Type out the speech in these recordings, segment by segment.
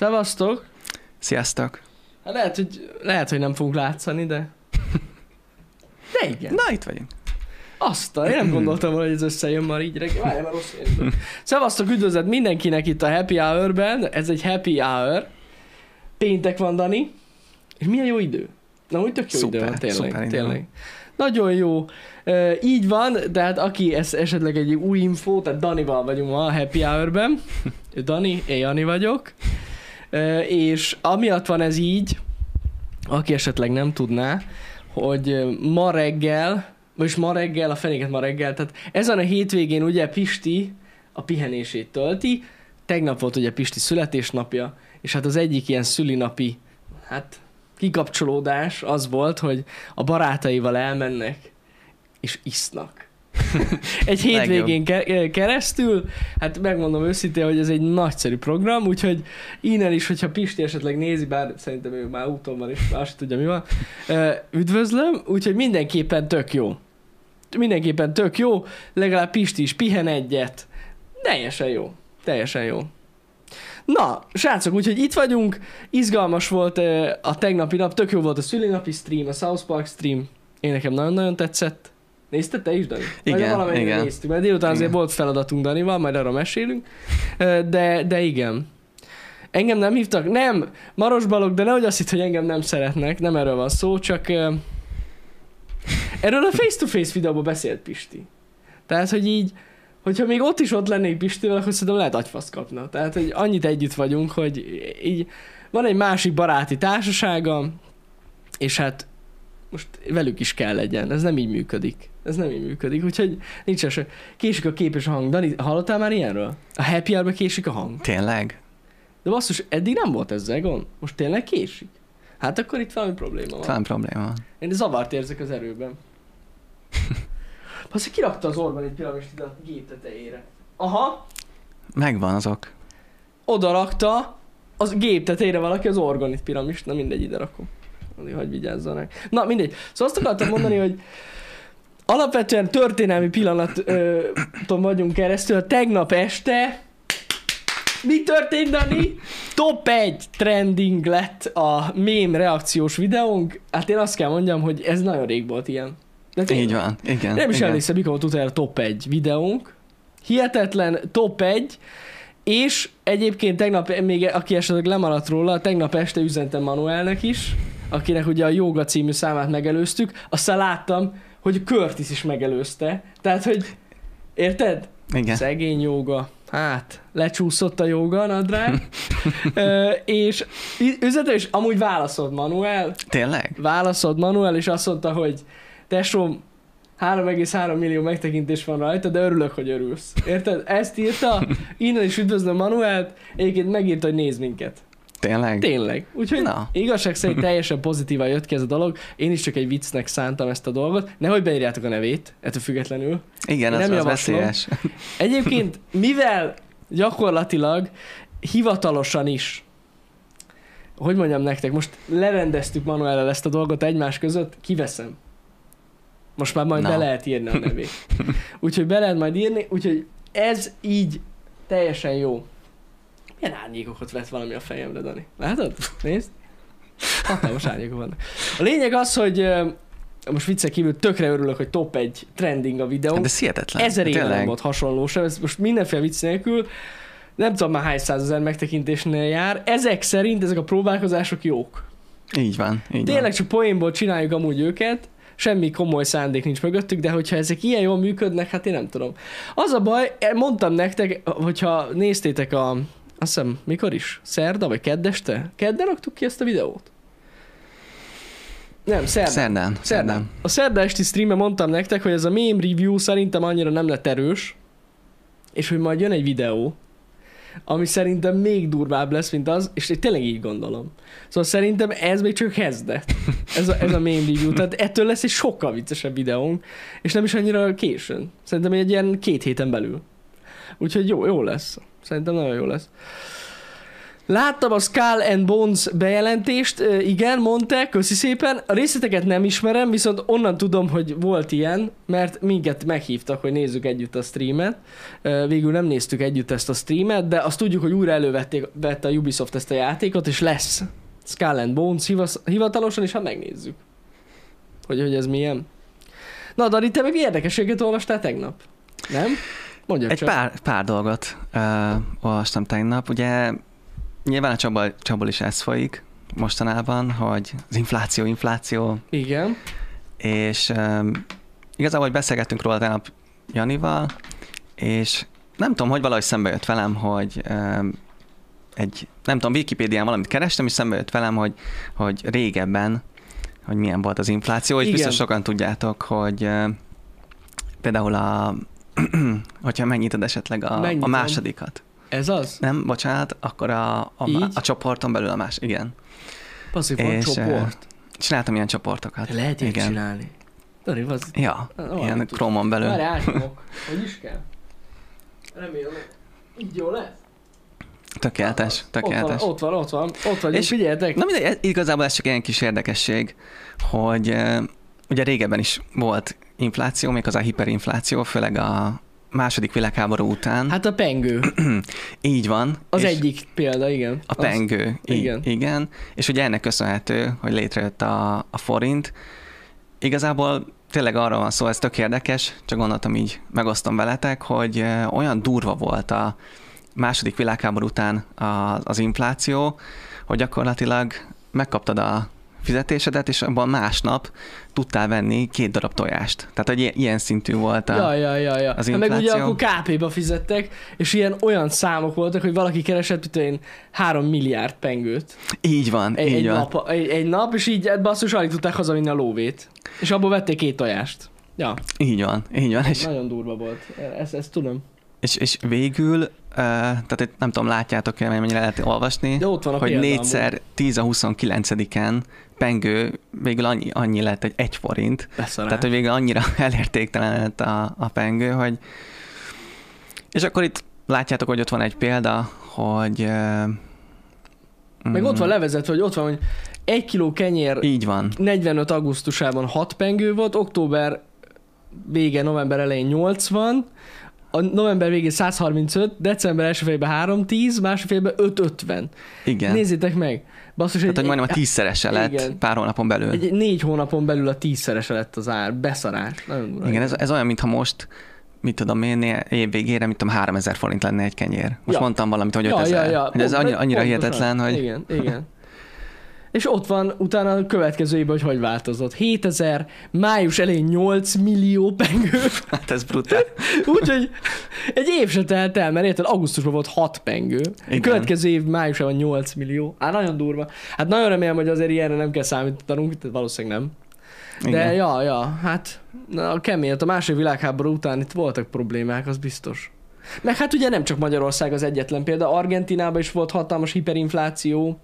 Szevasztok! Sziasztok! Hát lehet, hogy, lehet, hogy nem fogunk látszani, de... De igen. Na, itt vagyunk. Azt én nem gondoltam volna, hogy ez összejön már így reggel. Várjál, már rossz értem. Szevasztok, üdvözlet mindenkinek itt a Happy Hour-ben. Ez egy Happy Hour. Péntek van, Dani. És milyen jó idő. Na, úgy tök jó Szuper, idő van, tényleg. szuper tényleg. Nagyon jó. E, így van, de hát aki ez esetleg egy új info, tehát Danival vagyunk ma a Happy Hour-ben. Dani, én Jani vagyok. És amiatt van ez így, aki esetleg nem tudná, hogy ma reggel, vagyis ma reggel, a fenéket ma reggel, tehát ezen a hétvégén ugye Pisti a pihenését tölti, tegnap volt ugye Pisti születésnapja, és hát az egyik ilyen szülinapi, hát kikapcsolódás az volt, hogy a barátaival elmennek, és isznak. Egy hétvégén ke- keresztül, hát megmondom őszintén, hogy ez egy nagyszerű program, úgyhogy innen is, hogyha Pisti esetleg nézi, bár szerintem ő már úton van, és azt tudja mi van, ö, üdvözlöm, úgyhogy mindenképpen tök jó. Mindenképpen tök jó, legalább Pisti is pihen egyet. Teljesen jó. Teljesen jó. Na, srácok, úgyhogy itt vagyunk, izgalmas volt ö, a tegnapi nap, tök jó volt a szülinapi stream, a South Park stream, én nekem nagyon-nagyon tetszett. Nézted te is, Dani? Igen, Majd igen. Néztük, mert délután azért Igen. volt feladatunk Danival, majd arra mesélünk. De, de igen. Engem nem hívtak? Nem, Maros Balog, de nehogy azt hitt, hogy engem nem szeretnek, nem erről van szó, csak erről a face-to-face videóban beszélt Pisti. Tehát, hogy így, hogyha még ott is ott lennék Pistivel, akkor szerintem lehet agyfasz kapna. Tehát, hogy annyit együtt vagyunk, hogy így van egy másik baráti társasága, és hát most velük is kell legyen. Ez nem így működik. Ez nem így működik, úgyhogy nincs se. Késik a kép és a hang. Dani, hallottál már ilyenről? A happy hour késik a hang. Tényleg? De basszus, eddig nem volt ez gond. Most tényleg késik? Hát akkor itt valami probléma van. Talán probléma van. Én zavart érzek az erőben. Azt kirakta az Orbán egy piramist ide a gép tetejére. Aha, Megvan azok. oda rakta az gép tetejére valaki az organit piramist. Na mindegy, ide rakom. Hagyj vigyázzanak. Na mindegy. Szóval azt akartam mondani, hogy alapvetően történelmi pillanaton vagyunk keresztül. Tegnap este mi történt, Dani? Top 1 trending lett a mém reakciós videónk. Hát én azt kell mondjam, hogy ez nagyon rég volt ilyen. De tényleg. Így van. Igen. Nem is emlékszem, mikor volt utoljára top 1 videónk. Hihetetlen top 1, és egyébként tegnap, még aki esetleg lemaradt róla, tegnap este üzentem Manuelnek is, akinek ugye a Yoga című számát megelőztük, aztán láttam, hogy Curtis is megelőzte. Tehát, hogy érted? Igen. Szegény joga. Hát, lecsúszott a joga, nadrág. Ö, és üzentem, és amúgy válaszolt Manuel, Tényleg? válaszolt Manuel, és azt mondta, hogy tesóm, 3,3 millió megtekintés van rajta, de örülök, hogy örülsz. Érted? Ezt írta, innen is üdvözlöm Manuelt, egyébként megírta, hogy néz minket. Tényleg? Tényleg. Úgyhogy Na. igazság szerint teljesen pozitívan jött ki ez a dolog. Én is csak egy viccnek szántam ezt a dolgot. Nehogy beírjátok a nevét, ettől függetlenül. Igen, Én az, nem az veszélyes. Egyébként, mivel gyakorlatilag hivatalosan is hogy mondjam nektek, most lerendeztük Manuellel ezt a dolgot egymás között, kiveszem. Most már majd Na. be lehet írni a nevét. Úgyhogy be lehet majd írni, úgyhogy ez így teljesen jó. Milyen árnyékokat vett valami a fejemre, Dani? Látod? Nézd. Hatalmas árnyékok vannak. A lényeg az, hogy most viccek kívül tökre örülök, hogy top egy trending a videó. De ez hihetetlen. Ezer éve nem volt hasonló sem, ez most mindenféle vicc nélkül, nem tudom már hány százezer megtekintésnél jár. Ezek szerint ezek a próbálkozások jók. Így van. Így Tényleg csak poénból csináljuk amúgy őket, semmi komoly szándék nincs mögöttük, de hogyha ezek ilyen jól működnek, hát én nem tudom. Az a baj, mondtam nektek, hogyha néztétek a, azt hiszem, mikor is? Szerda vagy keddeste? Kedden raktuk ki ezt a videót? Nem, szerdán. Szerdán. Szerdán. A szerda esti streamben mondtam nektek, hogy ez a meme review szerintem annyira nem lett erős, és hogy majd jön egy videó, ami szerintem még durvább lesz, mint az, és én tényleg így gondolom. Szóval szerintem ez még csak kezdet. Ez a, ez a meme review. Tehát ettől lesz egy sokkal viccesebb videónk, és nem is annyira későn. Szerintem egy ilyen két héten belül. Úgyhogy jó, jó lesz. Szerintem nagyon jó lesz. Láttam a Skull and Bones bejelentést, igen, mondta, köszi szépen. A részleteket nem ismerem, viszont onnan tudom, hogy volt ilyen, mert minket meghívtak, hogy nézzük együtt a streamet. Végül nem néztük együtt ezt a streamet, de azt tudjuk, hogy újra elővették vette a Ubisoft ezt a játékot, és lesz Skull and Bones hivatalosan, és hát megnézzük, hogy, hogy ez milyen. Na, Dani, te meg érdekességet olvastál tegnap? Nem? Mondja Egy csak. pár, pár dolgot uh, olvastam tegnap. Ugye nyilván a Csaba, Csabol is ez folyik mostanában, hogy az infláció, infláció, Igen. és um, igazából, hogy beszélgettünk róla tegnap Janival, és nem tudom, hogy valahogy szembe jött velem, hogy um, egy, nem tudom, Wikipédián valamit kerestem, és szembe jött velem, hogy, hogy régebben, hogy milyen volt az infláció, és Igen. biztos sokan tudjátok, hogy uh, például a, hogyha megnyitod esetleg a, a másodikat. Ez az? Nem, bocsánat, akkor a, a, Így? a csoporton belül a más, igen. Passzív És, csoport. Csináltam ilyen csoportokat. De lehet így igen. csinálni. Dani, az... Ja, Ah, ilyen Chrome-on belül. Várj, átnyomok. Hogy is kell? Remélem, így jó lesz. Tökéletes, tökéletes. Ott van, ott van, ott van. Ott vagyunk, És- figyeljetek. Na mindegy, igazából ez csak ilyen kis érdekesség, hogy eh, ugye régebben is volt infláció, méghozzá hiperinfláció, főleg a második világháború után. Hát a pengő. Így van. Az egyik példa, igen. A Az- pengő. igen. igen. igen. És ugye ennek köszönhető, hogy létrejött a, a forint. Igazából tényleg arra van szó, ez tök érdekes, csak gondoltam így megosztom veletek, hogy olyan durva volt a második világháború után az, az infláció, hogy gyakorlatilag megkaptad a fizetésedet, és abban másnap tudtál venni két darab tojást. Tehát, hogy ilyen, szintű volt a... Ja, ja, ja, ja. az Hát meg ugye infláció. akkor KP-ba fizettek, és ilyen olyan számok voltak, hogy valaki keresett, mint én, 3 milliárd pengőt. Így van, Egy, így egy, van. nap, egy, egy nap, és így hát basszus alig tudták hazavinni a lóvét. És abból vették két tojást. Ja, Így van, így van. És, nagyon durva volt. Ezt, ezt tudom. És, és végül, uh, tehát itt nem tudom, látjátok-e, mennyire lehet olvasni, De ott van a hogy példa négyszer 10 a 29-en pengő végül annyi, annyi lett, hogy egy forint. Beszarás. Tehát, hogy végül annyira elértéktelen lett a, a pengő, hogy... És akkor itt látjátok, hogy ott van egy példa, hogy... Uh, Meg ott van levezetve, hogy ott van, hogy egy kiló kenyér Így van. 45 augusztusában 6 pengő volt, október vége, november elején 80, a november végén 135, december első félben 310, második félben 550. Igen. Nézzétek meg! Basszus, Tehát, egy, hogy majdnem a tízszerese lett Igen. pár hónapon belül. egy, négy hónapon belül a tízszerese lett az ár. Beszarás. Nagyon. Igen, ez, ez olyan, mintha most, mit tudom én, év végére, mit tudom, 3000 forint lenne egy kenyér. Most Ja. ja. mondtam valamit, hogy 5000. Hogy ez Pont- annyira, annyira pontosan. hihetetlen, hogy Igen, igen. És ott van utána a következő évben, hogy hogy változott. 7000, május elején 8 millió pengő. hát ez brutál. Úgyhogy egy év se telt el, mert érted, augusztusban volt 6 pengő. A Igen. következő év májusában 8 millió. Á, nagyon durva. Hát nagyon remélem, hogy azért ilyenre nem kell számítanunk, tehát valószínűleg nem. De Igen. ja, ja, hát na, a kemény, a második világháború után itt voltak problémák, az biztos. Meg hát ugye nem csak Magyarország az egyetlen példa, Argentinában is volt hatalmas hiperinfláció,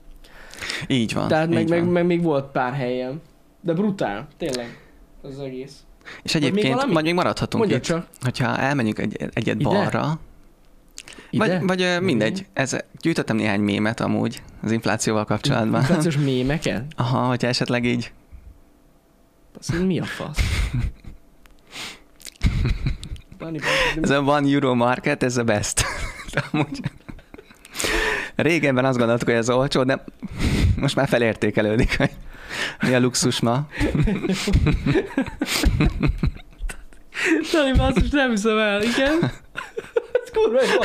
Így van. tehát meg, így meg, van. meg, még volt pár helyen. De brutál, tényleg, az, egész. És még egyébként valami? majd még maradhatunk Mondja itt, csak, hogyha elmenjünk egy, egyet Ide? balra, ide? vagy, vagy mindegy, ez, gyűjtöttem néhány mémet amúgy az inflációval kapcsolatban. Inflációs mémeket? Aha, hogyha esetleg így, Azt mi a fasz? Ez a One Euro Market, ez a best. De amúgy régebben azt gondoltuk, hogy ez olcsó, de most már felértékelődik, hogy mi a luxus ma. Dani, basszus, nem hiszem el, igen? Ez kurva jó.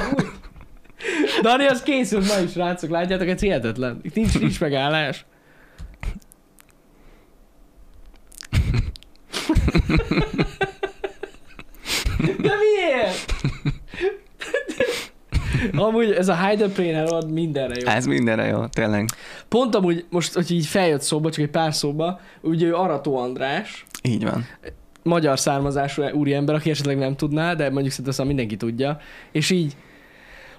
Dani, az készült ma is, rácok, látjátok, ez hihetetlen. Itt nincs, nincs megállás. De miért? Amúgy ez a Hyder Plane ad mindenre jó. Ez mindenre jó, tényleg. Pont amúgy most, hogy így feljött szóba, csak egy pár szóba, ugye ő Arató András, Így van. magyar származású úriember, aki esetleg nem tudná, de mondjuk szerintem azt mindenki tudja. És így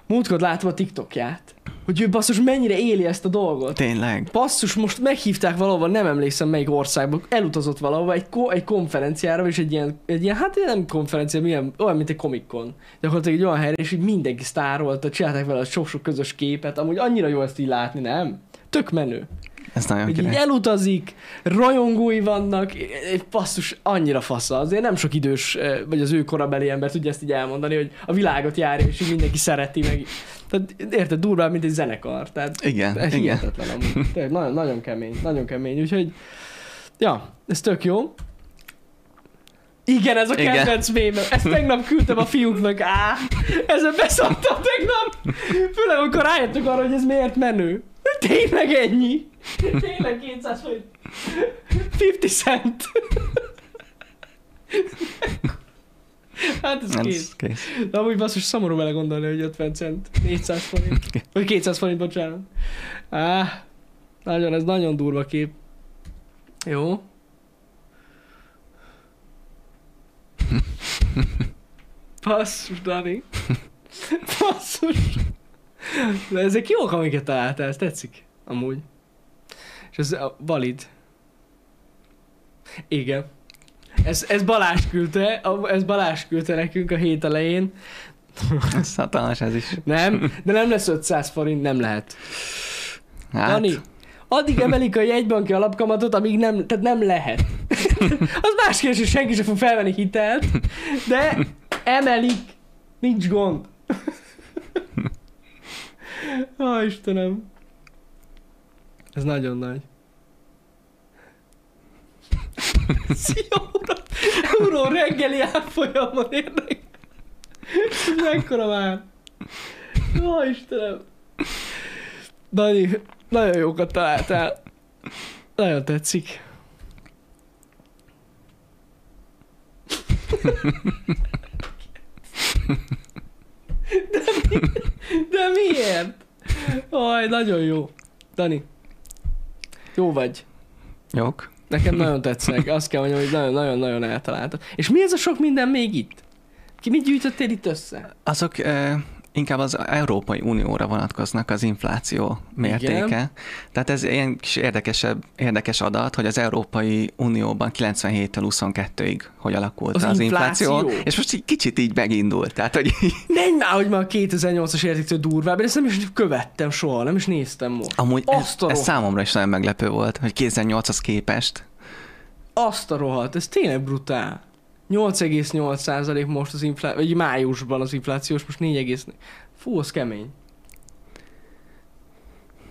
múltkor láttam a TikTokját, hogy ő basszus mennyire éli ezt a dolgot. Tényleg. Basszus, most meghívták valahova, nem emlékszem melyik országba, elutazott valahova egy, ko- egy konferenciára, és egy ilyen, egy ilyen, hát nem konferencia, milyen, olyan, mint egy komikon. Gyakorlatilag egy olyan helyre, és így mindenki sztárolta, csinálták vele a sok-sok közös képet, amúgy annyira jó ezt így látni, nem? Tök menő. Ez nagyon Hogy így elutazik, rajongói vannak, egy basszus, annyira fasza. Azért nem sok idős, vagy az ő korabeli ember tudja ezt így elmondani, hogy a világot járja, és így mindenki szereti meg. Tehát érted, durvább, mint egy zenekar. Tehát Igen, ez igen. hihetetlen amúgy. Tényleg, nagyon, nagyon kemény, nagyon kemény. Úgyhogy, ja, ez tök jó. Igen, ez a Igen. kedvenc mémem. Ezt tegnap küldtem a fiúknak. Á, ezen beszoptam tegnap. Főleg, amikor rájöttök arra, hogy ez miért menő. Tényleg ennyi. Tényleg 200 forint. 50 cent. Hát ez kész. Ez kész. De amúgy basszus szomorú vele gondolni, hogy 50 cent, 400 forint, vagy 200 forint, bocsánat. Á, nagyon, ez nagyon durva kép. Jó. Basszus, Dani. Basszus. De ezek jók, amiket találtál, ez tetszik. Amúgy. És ez a valid. Igen. Ez, ez Balázs küldte, ez Balázs küldte nekünk a hét elején. Ez hatalmas ez is. Nem, de nem lesz 500 forint, nem lehet. Hát, Dani, addig emelik a jegybanki alapkamatot, amíg nem, tehát nem lehet. Az más kérdés, hogy senki sem fog felvenni hitelt, de emelik, nincs gond. Ó, Istenem. Ez nagyon nagy. Szia, uram! Euró reggeli árfolyamon érnek. Ez mekkora már? Ó, Istenem. Dani, nagyon jókat találtál. Nagyon tetszik. De, mi, de miért? Aj, nagyon jó. Dani, jó vagy. jók. Nekem nagyon tetszenek. Azt kell mondjam, hogy nagyon-nagyon-nagyon eltaláltad. És mi ez a sok minden még itt? Ki mit gyűjtöttél itt össze? Azok eh, inkább az Európai Unióra vonatkoznak az infláció mértéke. Igen. Tehát ez ilyen kis érdekesebb, érdekes adat, hogy az Európai Unióban 97-től 22-ig hogy alakult Az az, infláció, infláció? és most így kicsit így megindult. Tehát, hogy Menj már, hogy már a 2008-as értéktől durvább, én ezt nem is követtem soha, nem is néztem most. amúgy ez, Azt ez rohadt. számomra is nagyon meglepő volt, hogy 2008-hoz képest. Azt a rohadt, ez tényleg brutál. 8,8% most az infláció, vagy májusban az inflációs, most 4, Fú, az kemény.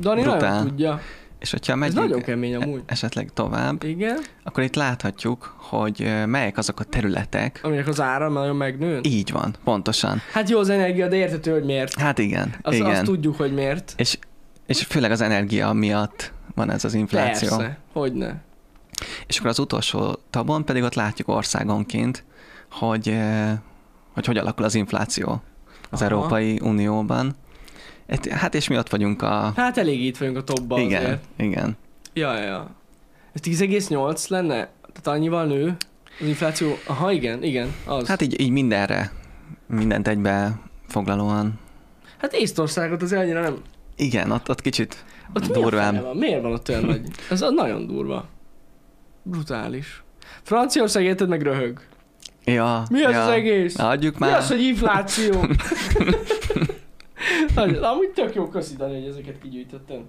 Dani Brutál. nagyon tudja. És hogyha Ez megyünk nagyon kemény amúgy. esetleg tovább, Igen, akkor itt láthatjuk, hogy melyek azok a területek, aminek az ára nagyon megnő. így van, pontosan. Hát jó az energia, de értető, hogy miért. Hát igen, Az, igen. azt tudjuk, hogy miért. És, és főleg az energia miatt van ez az infláció. Persze, hogyne. És akkor az utolsó tabon pedig ott látjuk országonként, hogy eh, hogy, hogy alakul az infláció az Aha. Európai Unióban. Et- Hát és mi ott vagyunk a... Hát elég itt vagyunk a topban igen, azért. igen. Ja, ja. Ez 10,8 lenne? Tehát annyival nő az infláció? Aha, igen, igen, az. Hát így, így mindenre, mindent egybe foglalóan. hát Észtországot azért annyira nem... Igen, ott, ott kicsit Ott durvább. van? Miért van ott olyan nagy? Ez az nagyon durva. Brutális. Franciaország érted meg röhög. Ja, Mi az ja. az egész? Adjuk Mi már. az, hogy infláció? Nagyon, amúgy tök jó köszi, Dani, hogy ezeket kigyűjtöttem.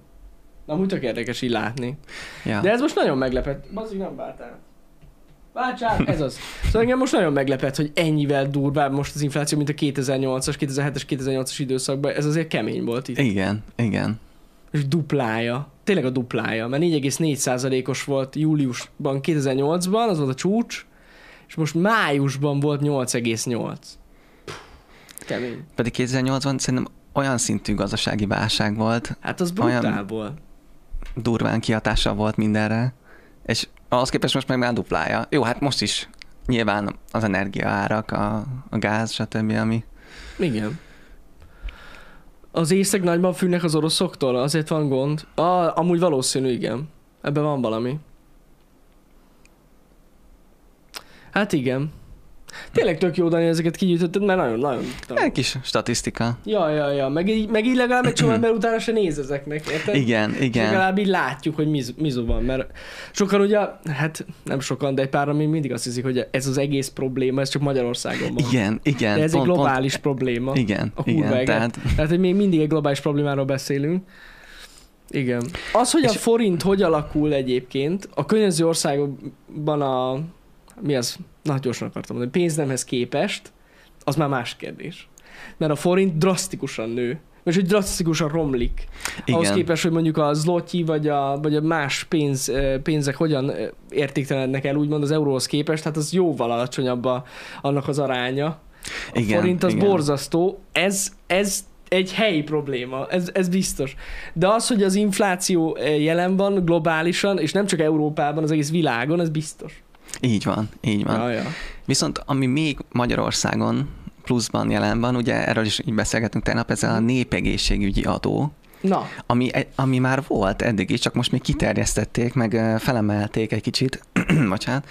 Amúgy tök érdekes így látni. Ja. De ez most nagyon meglepett. Bazzik nem vártál. Váltsál, ez az. Szóval engem most nagyon meglepett, hogy ennyivel durvább most az infláció, mint a 2008-as, 2007-es, 2008-as időszakban. Ez azért kemény volt itt. Igen, igen. És duplája. Tényleg a duplája, mert 4,4%-os volt júliusban 2008-ban, az volt a csúcs, és most májusban volt 8,8. Puh, Kemény. Pedig 2008-ban szerintem olyan szintű gazdasági válság volt, Hát az Olyan- brutál volt. durván kihatással volt mindenre, és ahhoz képest most meg már duplája. Jó, hát most is nyilván az energiaárak, a, a gáz, stb., ami Igen. Az észek nagyban függnek az oroszoktól, azért van gond. Ah, amúgy valószínű, igen. Ebben van valami. Hát igen. Tényleg tök jó, Dani, ezeket kigyűjtötted, mert nagyon-nagyon... Egy kis statisztika. Ja, ja, ja, meg így, meg így legalább egy csomó ember utána se néz ezeknek, érted? Igen, És igen. legalább így látjuk, hogy miz, mizu van, mert sokan ugye, hát nem sokan, de egy pár, ami mindig azt hiszik, hogy ez az egész probléma, ez csak Magyarországon van. Igen, igen. De ez egy pont- pont- globális probléma. Igen, A igen. eget. Tehát Tehát, hogy még mindig egy globális problémáról beszélünk. Igen. Az, hogy a És- forint hogy alakul egyébként, a környező országokban a, mi az, na gyorsan akartam mondani, pénznemhez képest, az már más kérdés. Mert a forint drasztikusan nő. És hogy drasztikusan romlik. Igen. Ahhoz képest, hogy mondjuk a zloty vagy a, vagy a más pénz, eh, pénzek hogyan eh, értéktelenednek el, úgymond az euróhoz képest, hát az jóval alacsonyabb a, annak az aránya. A Igen, forint az igen. borzasztó. Ez, ez egy helyi probléma, ez, ez biztos. De az, hogy az infláció eh, jelen van globálisan, és nem csak Európában, az egész világon, ez biztos. Így van, így van. Ja, ja. Viszont ami még Magyarországon pluszban jelen van, ugye erről is így beszélgetünk tegnap, ez a népegészségügyi adó, Na, ami, ami már volt eddig is, csak most még kiterjesztették, meg felemelték egy kicsit, bocsánat.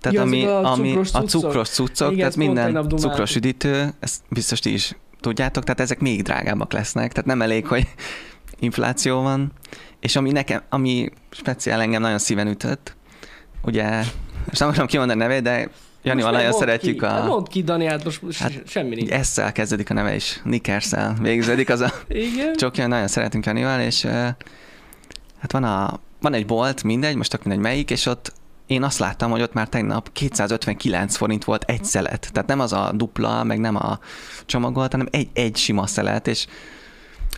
Tehát Ja, ami, a ami cukros a cukros cuccok, Igen, tehát minden cukros üdítő, ezt biztos ti is tudjátok, tehát ezek még drágábbak lesznek, tehát nem elég, hogy infláció van, és ami nekem, ami speciál engem nagyon szíven ütött, ugye, most nem akarom kimondani a nevét, de nagyon mondd szeretjük ki. a... Hát mondd ki, Dani, hát most, Hát, semmi nincs. Esszel kezdődik a neve is, Nickerszel végződik az a Igen? csokja, nagyon szeretünk Janival, és hát van, a, van egy bolt, mindegy, most tök mindegy melyik, és ott én azt láttam, hogy ott már tegnap 259 forint volt egy szelet. Tehát nem az a dupla, meg nem a csomagolt, hanem egy, egy sima szelet, és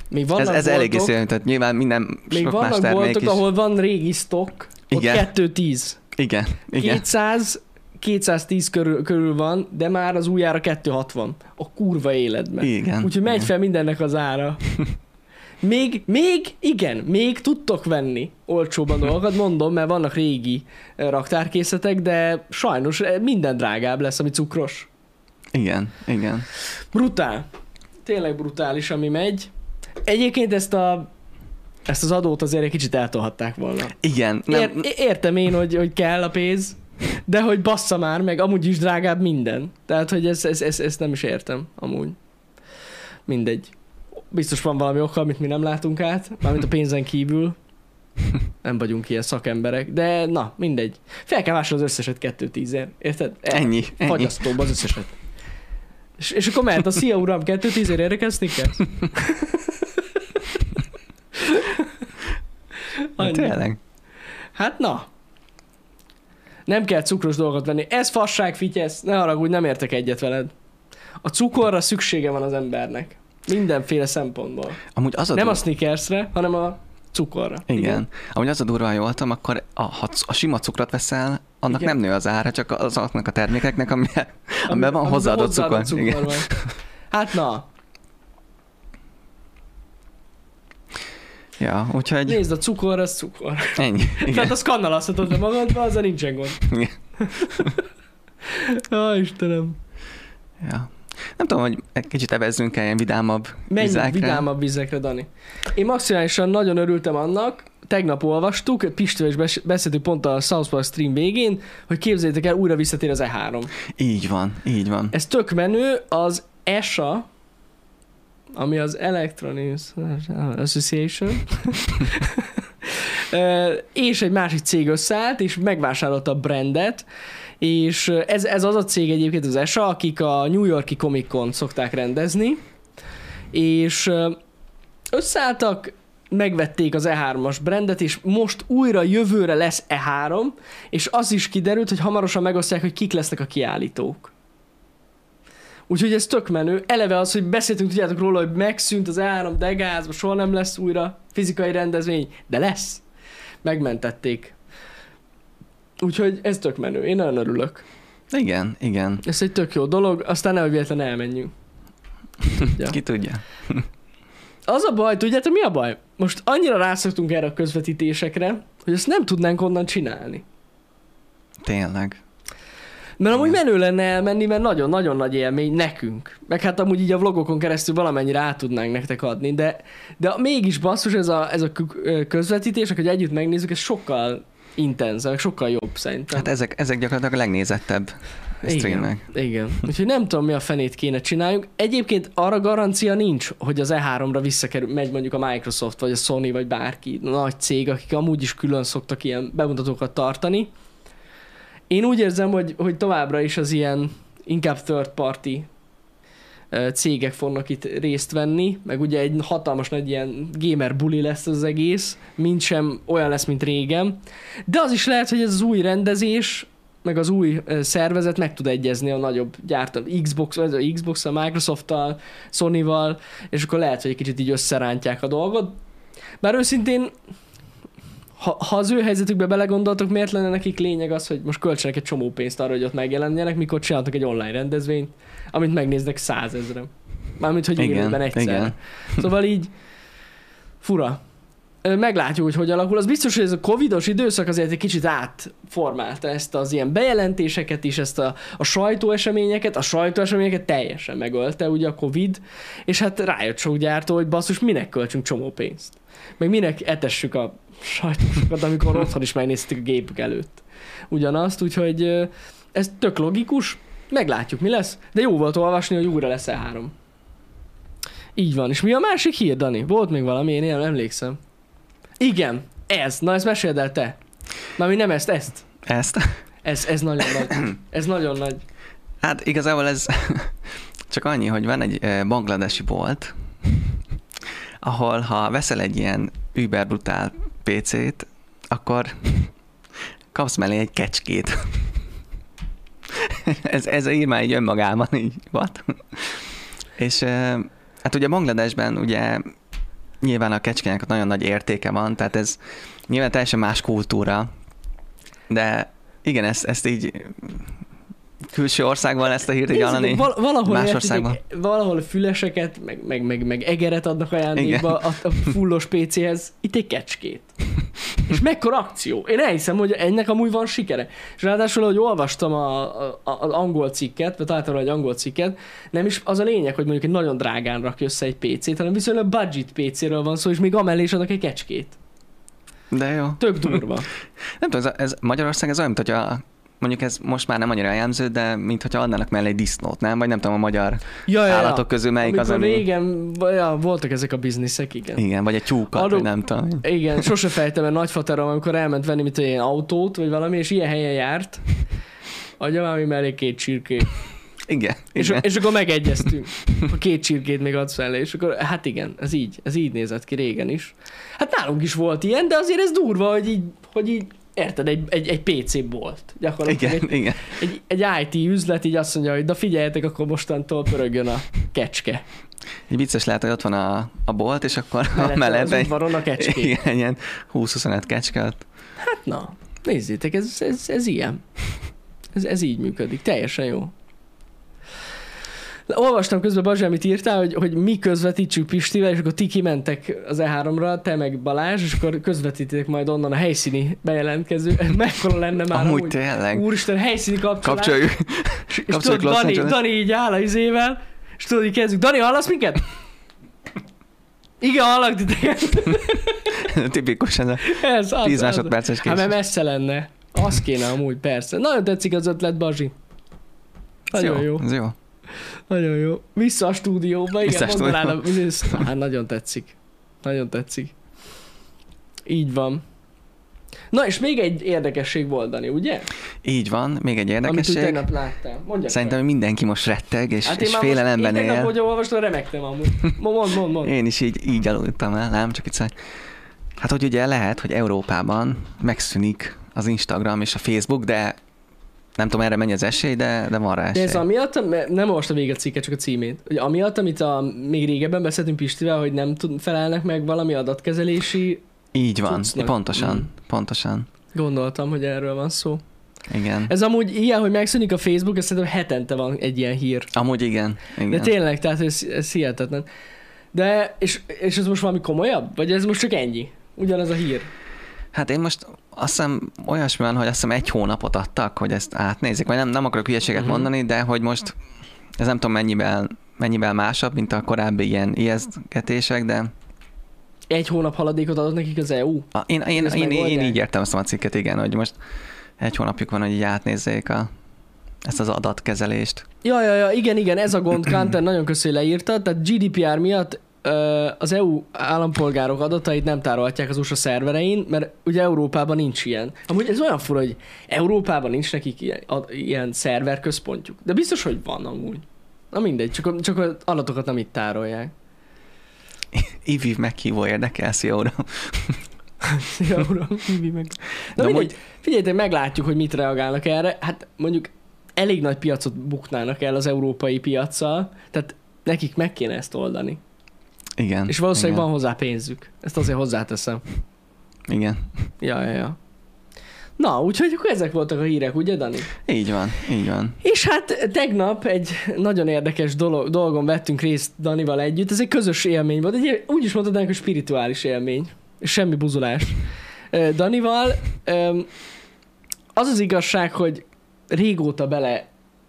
Még ez, vannak ez eléggé boltok, szépen, tehát nyilván minden Még sok más vannak termék boltok, is. ahol van régi stock, ott Igen. 210. Igen, igen. 200, 210 körül, körül van, de már az újjára 260. A kurva életben. Igen. Úgyhogy megy igen. fel mindennek az ára. Még, még, igen, még tudtok venni olcsóban dolgokat, mondom, mert vannak régi eh, raktárkészletek, de sajnos eh, minden drágább lesz, ami cukros. Igen, igen. Brutál. Tényleg brutális, ami megy. Egyébként ezt a ezt az adót azért egy kicsit eltolhatták volna. Igen, nem, Ér, értem én, hogy, hogy kell a pénz, de hogy bassza már meg, amúgy is drágább minden. Tehát, hogy ezt ez, ez, ez nem is értem, amúgy. Mindegy. Biztos van valami oka, amit mi nem látunk át, mármint a pénzen kívül. Nem vagyunk ilyen szakemberek, de na, mindegy. Fel kell vásárolni az összeset 2 tízért, érted? E- ennyi. Fagyasztóba az összeset. És, és akkor mehet a szia uram, 2 tízért érdekel Snickers? Annyi. Tényleg. Hát na. Nem kell cukros dolgot venni. Ez fasság, fityesz. Ne haragudj, nem értek egyet veled. A cukorra szüksége van az embernek. Mindenféle szempontból. Amúgy az a Nem a dur- Snickersre, hanem a cukorra. Igen. Igen. Amúgy az a durva, ha jól tudom, akkor a, ha a sima cukrot veszel, annak Igen. nem nő az ára, csak azoknak a termékeknek, ami, Ami- amiben van amiben hozzáadott cukor. cukor Igen. van. Hát na, Ja, úgyhogy nézd, a cukor, az cukor. ennyi. Igen. Tehát azt kannalazhatod le magadba, azzal nincsen gond. Igen. Ó, Istenem. Ja. Nem tudom, hogy egy kicsit evezzünk el ilyen vidámabb Menjünk vizákra. vidámabb vizekre, Dani. Én maximálisan nagyon örültem annak, tegnap olvastuk, Pistvel is bes- beszéltünk pont a South Park stream végén, hogy képzeljétek el, újra visszatér az E3. Így van, így van. Ez tök menő, az ESA, ami az Electronics Association, és egy másik cég összeállt, és megvásárolta a brandet, és ez, ez az a cég egyébként az ESA, akik a New Yorki Comic Con szokták rendezni, és összeálltak, megvették az E3-as brandet, és most újra jövőre lesz E3, és az is kiderült, hogy hamarosan megosztják, hogy kik lesznek a kiállítók. Úgyhogy ez tök menő. Eleve az, hogy beszéltünk, tudjátok róla, hogy megszűnt az E3 degázba, soha nem lesz újra fizikai rendezvény, de lesz. Megmentették. Úgyhogy ez tök menő. Én nagyon örülök. Igen, igen. Ez egy tök jó dolog, aztán nehogy véletlenül elmenjünk. Ja. Ki tudja. Az a baj, tudjátok mi a baj? Most annyira rászoktunk erre a közvetítésekre, hogy ezt nem tudnánk onnan csinálni. Tényleg. Mert amúgy menő lenne elmenni, mert nagyon-nagyon nagy élmény nekünk. Meg hát amúgy így a vlogokon keresztül valamennyire át tudnánk nektek adni, de, de mégis basszus ez a, ez a kö- közvetítés, hogy együtt megnézzük, ez sokkal intenzebb, sokkal jobb szerintem. Hát ezek, ezek gyakorlatilag a legnézettebb streamnek. Igen, igen. Úgyhogy nem tudom, mi a fenét kéne csináljunk. Egyébként arra garancia nincs, hogy az E3-ra visszakerül, megy mondjuk a Microsoft, vagy a Sony, vagy bárki, nagy cég, akik amúgy is külön szoktak ilyen bemutatókat tartani. Én úgy érzem, hogy, hogy továbbra is az ilyen inkább third party cégek fognak itt részt venni, meg ugye egy hatalmas nagy ilyen gamer buli lesz az egész, mint sem olyan lesz, mint régen. De az is lehet, hogy ez az új rendezés, meg az új szervezet meg tud egyezni a nagyobb gyártó, Xbox, vagy a Xbox, a Microsoft-tal, Sony-val, és akkor lehet, hogy egy kicsit így összerántják a dolgot. Bár őszintén, ha, ha az ő helyzetükbe belegondoltok, miért lenne nekik lényeg az, hogy most költsenek egy csomó pénzt arra, hogy ott megjelenjenek, mikor csináltak egy online rendezvényt, amit megnéznek százezren. Mármint, hogy Igen, egyszer. igen. Szóval így fura. Meglátjuk, hogy hogy alakul. Az biztos, hogy ez a covidos időszak azért egy kicsit átformálta ezt az ilyen bejelentéseket is, ezt a, a sajtóeseményeket, a sajtóeseményeket teljesen megölte ugye a covid, és hát rájött sok gyártó, hogy basszus, minek költsünk csomó pénzt. Meg minek etessük a sajtósokat, amikor otthon is megnéztük a gépük előtt. Ugyanazt, úgyhogy ez tök logikus, meglátjuk mi lesz, de jó volt olvasni, hogy újra lesz E3. Így van. És mi a másik hír, Dani? Volt még valami, én nem emlékszem. Igen, ez. Na, ezt meséld el te. Na, mi nem ezt, ezt. Ezt? Ez, ez nagyon nagy. Ez nagyon nagy. Hát igazából ez csak annyi, hogy van egy bangladesi bolt, ahol ha veszel egy ilyen über brutál PC-t, akkor kapsz mellé egy kecskét. ez, ez ír már így önmagában így what? És hát ugye Bangladesben ugye nyilván a kecskének nagyon nagy értéke van, tehát ez nyilván teljesen más kultúra, de igen, ezt, ezt így külső országban ezt a hírt így hallani. val- valahol, más országban. valahol füleseket, meg, meg, meg, meg egeret adnak ajándékba a, a fullos PC-hez. Itt egy kecskét. És mekkora akció. Én elhiszem, hogy ennek amúgy van sikere. És ráadásul, hogy olvastam a, a, az angol cikket, vagy találtam egy angol cikket, nem is az a lényeg, hogy mondjuk egy nagyon drágán rakja össze egy PC-t, hanem viszonylag budget PC-ről van szó, és még amellé is adnak egy kecskét. De jó. Tök durva. Nem tudom, ez, ez Magyarország ez olyan, mint hogyha mondjuk ez most már nem annyira jellemző, de mint hogyha adnának mellé egy disznót, nem? Vagy nem tudom, a magyar Ja, ja, állatok közül melyik Amikor az, ami... régen ja, voltak ezek a bizniszek, igen. Igen, vagy egy tyúkat, Adok- vagy nem tudom. Igen, sose fejtem el nagyfaterom, amikor elment venni mit ilyen autót, vagy valami, és ilyen helyen járt. Adja már mi mellé két csirkét. Igen, És, igen. és akkor megegyeztünk. A két csirkét még adsz fel, és akkor hát igen, ez így, ez így nézett ki régen is. Hát nálunk is volt ilyen, de azért ez durva, hogy így, hogy így érted, egy, egy, egy PC volt. Gyakorlatilag igen, egy, igen. egy, egy IT üzlet így azt mondja, hogy na figyeljetek, akkor mostantól pörögjön a kecske. Egy vicces lehet, hogy ott van a, a bolt, és akkor Mellette mellett az egy, udvaron a kecské. igen, ilyen 20-25 kecske ott. Hát na, nézzétek, ez, ez, ez ilyen. Ez, ez így működik, teljesen jó. Olvastam közben, Bazsi, amit írtál, hogy, hogy mi közvetítsük Pistivel, és akkor ti kimentek az E3-ra, te meg Balázs, és akkor közvetítitek majd onnan a helyszíni bejelentkező. Mekkora lenne már Amúgy amúgy. tényleg. Úristen, helyszíni kapcsolás. Kapcsoljuk. és, és tudod, Dani. Dani így áll a izével, és tudod, így kezdjük. Dani, hallasz minket? Igen, hallak titeket. Tipikus ez a Ez, az, 10 az. másodperces Hát mert késés. messze lenne. Az kéne amúgy, persze. Nagyon tetszik az ötlet, Bazsi. Nagyon jó. Ez jó. Nagyon jó. Vissza a stúdióba, igen, Vissza a... Hát nagyon tetszik. Nagyon tetszik. Így van. Na és még egy érdekesség volt, Dani, ugye? Így van, még egy Amit érdekesség. tegnap láttál. Mondjad Szerintem meg. mindenki most retteg, és, hát és félelemben Én tegnap, él. hogy olvastam, remektem amúgy. Mond, mond, mond. Én is így, így aludtam el, nem? Csak itt Hát, hogy ugye lehet, hogy Európában megszűnik az Instagram és a Facebook, de nem tudom, erre mennyi az esély, de, de van rá De esély. ez amiatt, nem olvastam végig a cikket, csak a címét, hogy amiatt, amit a, még régebben beszéltünk Pistivel, hogy nem tud, felelnek meg valami adatkezelési, Így van, cuccnak. pontosan, Mm. pontosan. gondoltam, hogy erről van szó. Igen. Ez amúgy ilyen, hogy megszűnik a Facebook, ez szerintem hetente van egy ilyen hír. Amúgy igen. igen. De tényleg, tehát ez, ez hihetetlen. De, és, és ez most valami komolyabb? Vagy ez most csak ennyi? Ugyanez a hír? Hát én most azt hiszem olyasmi van, hogy azt hiszem egy hónapot adtak, hogy ezt átnézik, vagy nem, nem akarok hülyeséget Mhm. mondani, de hogy most ez nem tudom mennyivel, mennyivel másabb, mint a korábbi ilyen ijesztgetések, de Egy hónap haladékot adott nekik az EU? a, én, én, Ezt én, én, megoldják? így értelmeztem a cikket, igen, hogy most egy hónapjuk van, hogy így átnézzék a, ezt az adatkezelést. Ja, ja, ja, igen, igen, ez a gond, Kanter nagyon köszi, hogy leírta, tehát GDPR miatt az EU állampolgárok adatait nem tárolhatják az USA szerverein, mert ugye Európában nincs ilyen. Amúgy ez olyan fura, hogy Európában nincs nekik ilyen, ilyen szerverközpontjuk. De biztos, hogy van amúgy. Na mindegy, csak, csak az adatokat nem itt tárolják. IVIV meghívó érdekel, szia uram. Ja, uram, hívj meg. Na De mindegy, figyeljetek, meglátjuk, hogy mit reagálnak erre. Hát mondjuk elég nagy piacot buknának el az európai piaccal, tehát nekik meg kéne ezt oldani. Igen. És valószínűleg igen, van hozzá pénzük. Ezt azért hozzáteszem. Igen. Ja, ja, ja. Na, úgyhogy akkor ezek voltak a hírek, ugye, Dani? Így van, így van. És hát tegnap egy nagyon érdekes dolog, dolgon vettünk részt Danival együtt. Ez egy közös élmény volt. Egy, úgy is mondhatnánk, hogy spirituális élmény. Semmi buzulás. Danival az az igazság, hogy régóta bele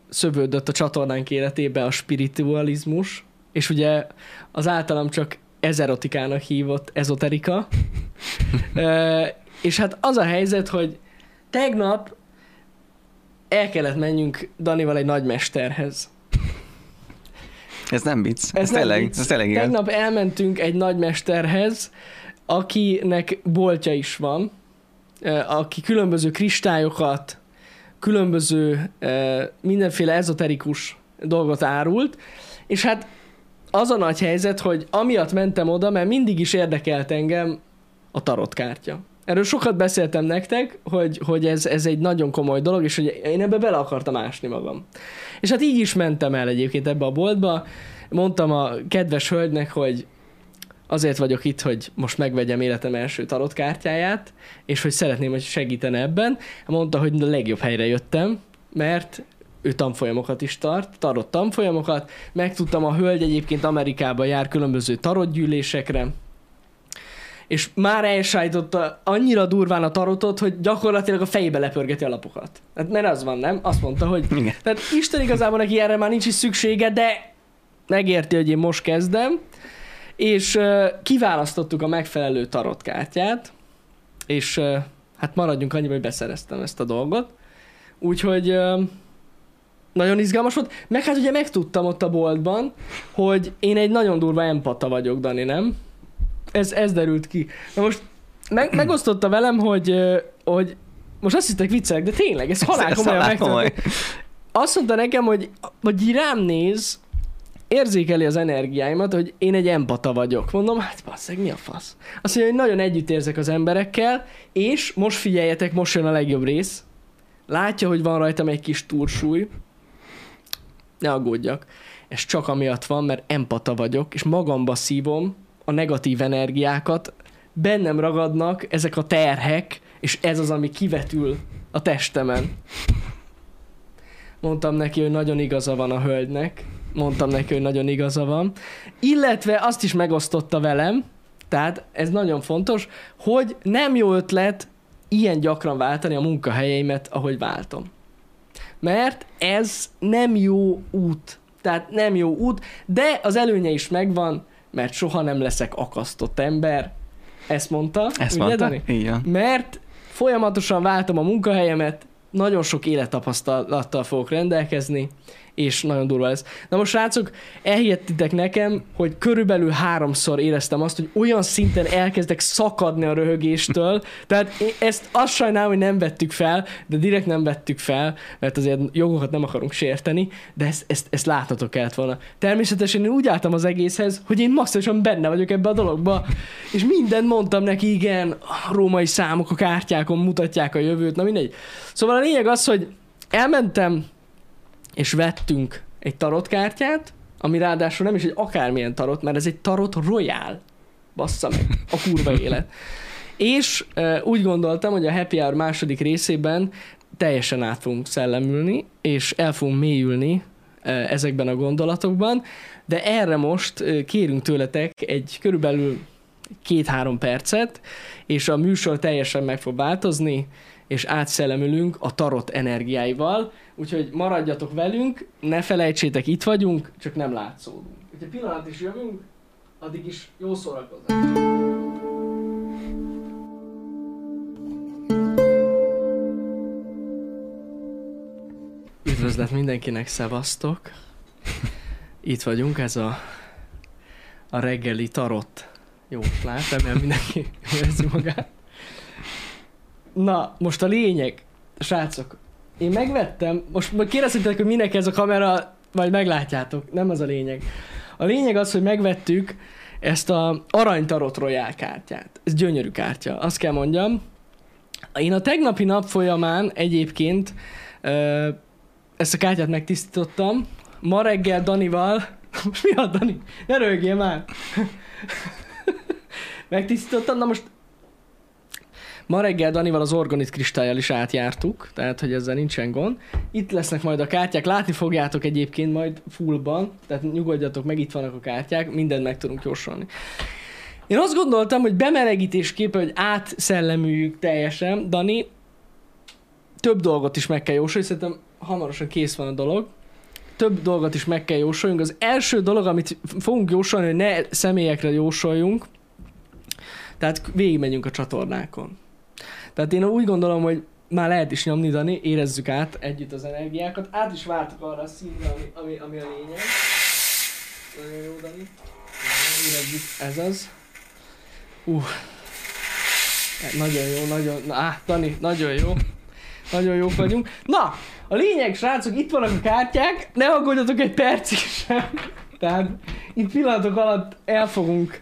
szövődött a csatornánk életébe a spiritualizmus, és ugye az általam csak ezerotikának hívott ezoterika. Ö, és hát az a helyzet, hogy tegnap el kellett menjünk Danival egy nagymesterhez. Ez nem vicc. Ez, Ez nem tényleg, vicc. ez tényleg igaz. Tegnap elmentünk egy nagymesterhez, akinek boltja is van, aki különböző kristályokat, különböző mindenféle ezoterikus dolgot árult, és hát az a nagy helyzet, hogy amiatt mentem oda, mert mindig is érdekelt engem a tarotkártya. Erről sokat beszéltem nektek, hogy, hogy ez, ez egy nagyon komoly dolog, és hogy én ebbe bele akartam ásni magam. És hát így is mentem el egyébként ebbe a boltba, mondtam a kedves hölgynek, hogy azért vagyok itt, hogy most megvegyem életem első tarotkártyáját, és hogy szeretném, hogy segítene ebben. Mondta, hogy a legjobb helyre jöttem, mert ő tanfolyamokat is tart, tarot tanfolyamokat. Megtudtam, a hölgy egyébként Amerikába jár különböző tarotgyűlésekre, és már elsájtotta annyira durván a tarotot, hogy gyakorlatilag a fejébe lepörgeti a lapokat. Hát mert az van, nem? Azt mondta, hogy Igen. tehát Isten igazából neki erre már nincs is szüksége, de megérti, hogy én most kezdem, és uh, kiválasztottuk a megfelelő tarotkártyát, és uh, hát maradjunk annyiba, hogy beszereztem ezt a dolgot. Úgyhogy uh, nagyon izgalmas volt. Meg hát ugye megtudtam ott a boltban, hogy én egy nagyon durva empata vagyok, Dani, nem? Ez, ez derült ki. Na most meg, megosztotta velem, hogy, hogy most azt hittek viccelek, de tényleg, ez halál komolyan komoly. Azt mondta nekem, hogy, hogy rám néz, érzékeli az energiáimat, hogy én egy empata vagyok. Mondom, hát basszeg, mi a fasz? Azt mondja, hogy nagyon együtt érzek az emberekkel, és most figyeljetek, most jön a legjobb rész. Látja, hogy van rajtam egy kis túrsúly. Ne aggódjak. Ez csak amiatt van, mert empata vagyok, és magamba szívom a negatív energiákat, bennem ragadnak ezek a terhek, és ez az, ami kivetül a testemen. Mondtam neki, hogy nagyon igaza van a hölgynek. Mondtam neki, hogy nagyon igaza van. Illetve azt is megosztotta velem, tehát ez nagyon fontos, hogy nem jó ötlet ilyen gyakran váltani a munkahelyeimet, ahogy váltom. Mert ez nem jó út. Tehát nem jó út, de az előnye is megvan, mert soha nem leszek akasztott ember. Ezt mondta. Ezt ugye, mondta? Dani? Így van. Mert folyamatosan váltom a munkahelyemet, nagyon sok élettapasztalattal fogok rendelkezni, és nagyon durva lesz. Na most srácok, elhihettitek nekem, hogy körülbelül háromszor éreztem azt, hogy olyan szinten elkezdek szakadni a röhögéstől, tehát én ezt azt sajnálom, hogy nem vettük fel, de direkt nem vettük fel, mert azért jogokat nem akarunk sérteni, de ezt, ezt, ezt láthatok kellett volna. Természetesen én úgy álltam az egészhez, hogy én maximálisan benne vagyok ebbe a dologba, és mindent mondtam neki, igen, a római számok a kártyákon mutatják a jövőt, na mindegy. Szóval a lényeg az, hogy elmentem, és vettünk egy tarotkártyát, ami ráadásul nem is egy akármilyen tarot, mert ez egy tarot royal. Bassza meg, a kurva élet. És uh, úgy gondoltam, hogy a Happy Hour második részében teljesen át fogunk szellemülni, és el fogunk mélyülni uh, ezekben a gondolatokban, de erre most uh, kérünk tőletek egy körülbelül két-három percet, és a műsor teljesen meg fog változni, és átszellemülünk a tarot energiáival, úgyhogy maradjatok velünk, ne felejtsétek, itt vagyunk, csak nem látszódunk. Hogyha pillanat is jövünk, addig is jó szórakozás. Üdvözlet mindenkinek, szevasztok! Itt vagyunk, ez a, a reggeli tarot jóslás, remélem mindenki érzi magát. Na, most a lényeg, srácok, én megvettem, most kérdeztétek, hogy minek ez a kamera, majd meglátjátok, nem az a lényeg. A lényeg az, hogy megvettük ezt a aranytarot royal kártyát. Ez gyönyörű kártya, azt kell mondjam. Én a tegnapi nap folyamán egyébként ezt a kártyát megtisztítottam. Ma reggel Danival, most mi a Dani? Ne rögjél már! megtisztítottam, na most Ma reggel Danival az organit kristályjal is átjártuk, tehát hogy ezzel nincsen gond. Itt lesznek majd a kártyák, látni fogjátok egyébként majd fullban, tehát nyugodjatok meg, itt vannak a kártyák, mindent meg tudunk jósolni. Én azt gondoltam, hogy bemelegítésképpen, hogy átszellemüljük teljesen, Dani, több dolgot is meg kell jósolni, szerintem hamarosan kész van a dolog. Több dolgot is meg kell jósoljunk. Az első dolog, amit fogunk jósolni, hogy ne személyekre jósoljunk, tehát végigmegyünk a csatornákon. Tehát én úgy gondolom, hogy már lehet is nyomni, Dani, érezzük át együtt az energiákat. Át is váltok arra a színre, ami, ami, ami a lényeg. Nagyon jó, Dani. Érezzük, ez az. Uh. Nagyon jó, nagyon, na, Dani, nagyon jó. Nagyon jók vagyunk. Na, a lényeg, srácok, itt vannak a kártyák, ne aggódjatok egy percig sem. Tehát itt pillanatok alatt el fogunk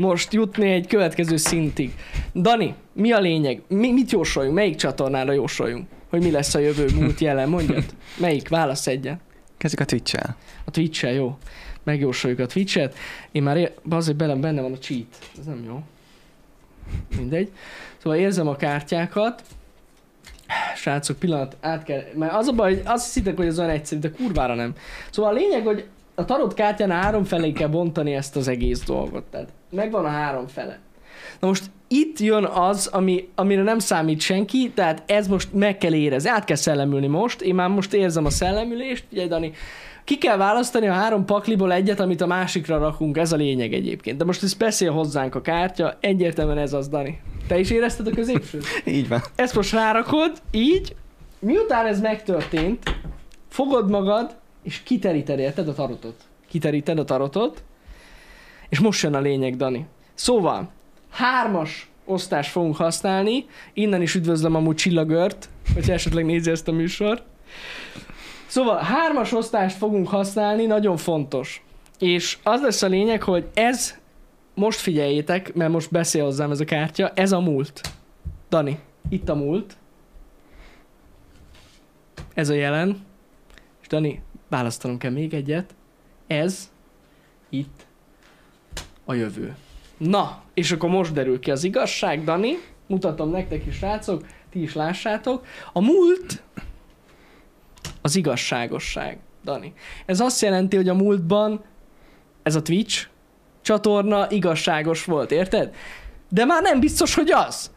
most jutni egy következő szintig. Dani, mi a lényeg? Mi, mit jósoljunk? Melyik csatornára jósoljunk? Hogy mi lesz a jövő, múlt, jelen? Mondjad. Melyik? Válasz egyen. Kezdjük a Twitch-el. A Twitch-el, jó. Megjósoljuk a Twitch-et. Én már ér... azért belem benne van a cheat. Ez nem jó. Mindegy. Szóval érzem a kártyákat. Srácok, pillanat, át kell... Mert az a baj, hogy azt hiszitek, hogy ez olyan egyszerű, de kurvára nem. Szóval a lényeg, hogy a tarot kártyán három felé kell bontani ezt az egész dolgot. Tehát megvan a három fele. Na most itt jön az, ami, amire nem számít senki, tehát ez most meg kell érezni, át kell szellemülni most, én már most érzem a szellemülést, ugye Dani, ki kell választani a három pakliból egyet, amit a másikra rakunk, ez a lényeg egyébként. De most ez beszél hozzánk a kártya, egyértelműen ez az, Dani. Te is érezted a középsőt? Így van. Ezt most rárakod, így, miután ez megtörtént, fogod magad, és kiteríted, érted a tarotot? Kiteríted a tarotot, és most jön a lényeg, Dani. Szóval, hármas osztást fogunk használni, innen is üdvözlöm amúgy Csillagört, hogy esetleg nézi ezt a műsort. Szóval hármas osztást fogunk használni, nagyon fontos. És az lesz a lényeg, hogy ez, most figyeljétek, mert most beszél hozzám ez a kártya, ez a múlt. Dani, itt a múlt. Ez a jelen. És Dani, választanom kell még egyet. Ez, itt, a jövő. Na, és akkor most derül ki az igazság, Dani. Mutatom nektek is, srácok, ti is lássátok. A múlt az igazságosság, Dani. Ez azt jelenti, hogy a múltban ez a Twitch csatorna igazságos volt, érted? De már nem biztos, hogy az.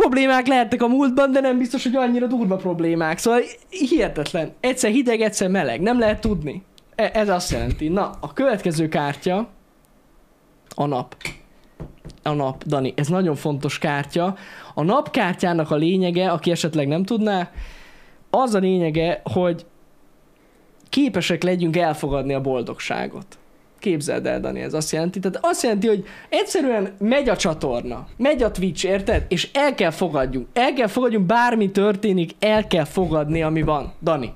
Problémák lehettek a múltban, de nem biztos, hogy annyira durva problémák. Szóval hihetetlen. Egyszer hideg, egyszer meleg. Nem lehet tudni. E- ez azt jelenti. Na, a következő kártya a nap. A nap, Dani, ez nagyon fontos kártya. A napkártyának a lényege, aki esetleg nem tudná, az a lényege, hogy képesek legyünk elfogadni a boldogságot. Képzeld el, Dani, ez azt jelenti. Tehát azt jelenti, hogy egyszerűen megy a csatorna, megy a Twitch, érted? És el kell fogadjunk. El kell fogadjunk, bármi történik, el kell fogadni, ami van. Dani,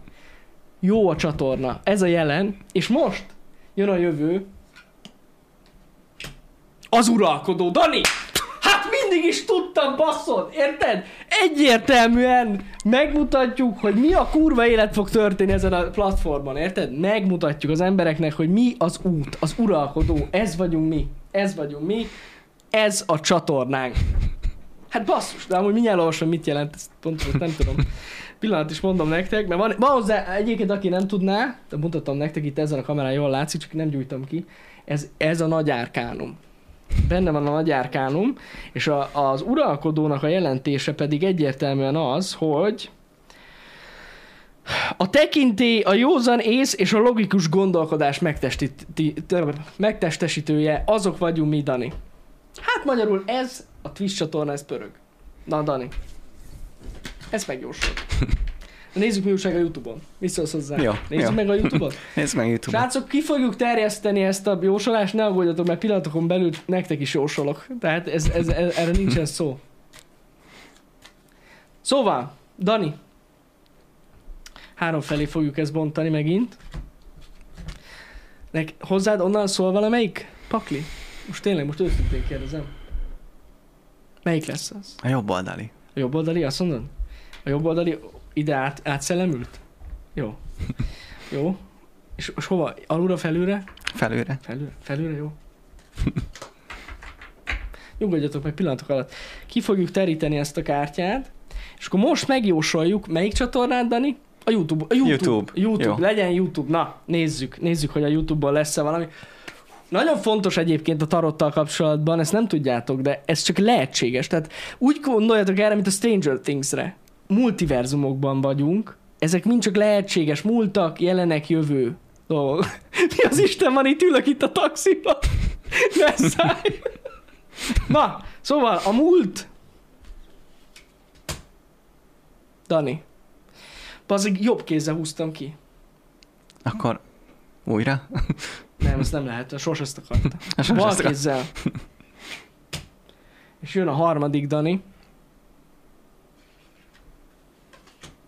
jó a csatorna, ez a jelen, és most jön a jövő, az uralkodó, Dani! Mindig is tudtam, basszod, érted? Egyértelműen megmutatjuk, hogy mi a kurva élet fog történni ezen a platformon, érted? Megmutatjuk az embereknek, hogy mi az út, az uralkodó, ez vagyunk mi, ez vagyunk mi, ez a csatornánk. Hát basszus, de amúgy mindjárt olvasom, mit jelent, ezt pontosan nem tudom. Pillanat is mondom nektek, mert van, van hozzá egyébként, aki nem tudná, de mutatom nektek itt ezen a kamerán, jól látszik, csak nem gyújtom ki. Ez, ez a nagy árkánum benne van a nagy árkánum, és a, az uralkodónak a jelentése pedig egyértelműen az, hogy a tekintély, a józan ész és a logikus gondolkodás megtestesítője, azok vagyunk mi, Dani. Hát magyarul ez, a Twitch csatorna, ez pörög. Na, Dani. Ez megjósolt. Nézzük mi újság a Youtube-on. Mit szólsz hozzá? Jó, Nézzük jó. meg a Youtube-on. Nézd meg YouTube-on. Srácok, ki fogjuk terjeszteni ezt a jósolást, ne aggódjatok, mert pillanatokon belül nektek is jósolok. Tehát ez, ez, ez, erre nincsen szó. Szóval, Dani, három felé fogjuk ezt bontani megint. Nek, hozzád onnan szól valamelyik pakli? Most tényleg, most őszintén kérdezem. Melyik lesz az? A jobb oldali. A jobb oldali, azt mondod? A jobb oldali ide át, átszellemült? Jó. Jó. És, és hova? Alulra, felülre? Felőre. Felülre, felülre, jó. Nyugodjatok meg pillanatok alatt. Ki fogjuk teríteni ezt a kártyát, és akkor most megjósoljuk, melyik csatornát, Dani? A YouTube. A YouTube. YouTube. YouTube. Jó. Legyen YouTube. Na, nézzük. Nézzük, hogy a YouTube-ban lesz-e valami. Nagyon fontos egyébként a tarottal kapcsolatban, ezt nem tudjátok, de ez csak lehetséges. Tehát úgy gondoljatok erre, mint a Stranger Things-re. Multiverzumokban vagyunk, ezek mind csak lehetséges múltak, jelenek, jövő dolgok. Mi az Isten van itt, ülök itt a taxiba? Ne szállj! Na, szóval a múlt... Dani. Bazzik, jobb kézzel húztam ki. Akkor újra. Nem, ezt nem lehet, sors ezt akarta. A sors Bal kézzel. És jön a harmadik, Dani.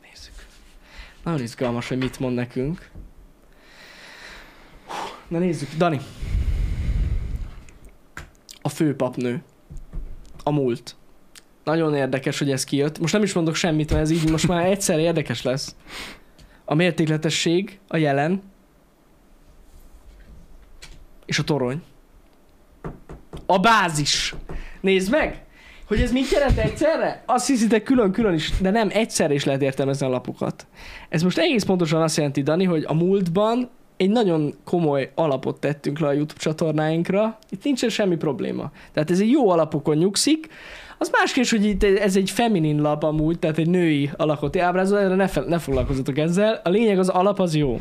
Nézzük. Nagyon izgalmas, hogy mit mond nekünk. Na nézzük, Dani. A főpapnő. A múlt. Nagyon érdekes, hogy ez kijött. Most nem is mondok semmit, mert ez így most már egyszer érdekes lesz. A mértékletesség, a jelen, és a torony. A bázis. Nézd meg! Hogy ez mit jelent egyszerre? Azt hiszitek külön-külön is, de nem egyszerre is lehet értelmezni a lapokat. Ez most egész pontosan azt jelenti, Dani, hogy a múltban egy nagyon komoly alapot tettünk le a YouTube csatornáinkra, itt nincsen semmi probléma. Tehát ez egy jó alapokon nyugszik, az más kérdés, hogy itt ez egy feminin lap amúgy, tehát egy női alakot ábrázol, erre ne, fel, ne foglalkozzatok ezzel. A lényeg az alap az jó.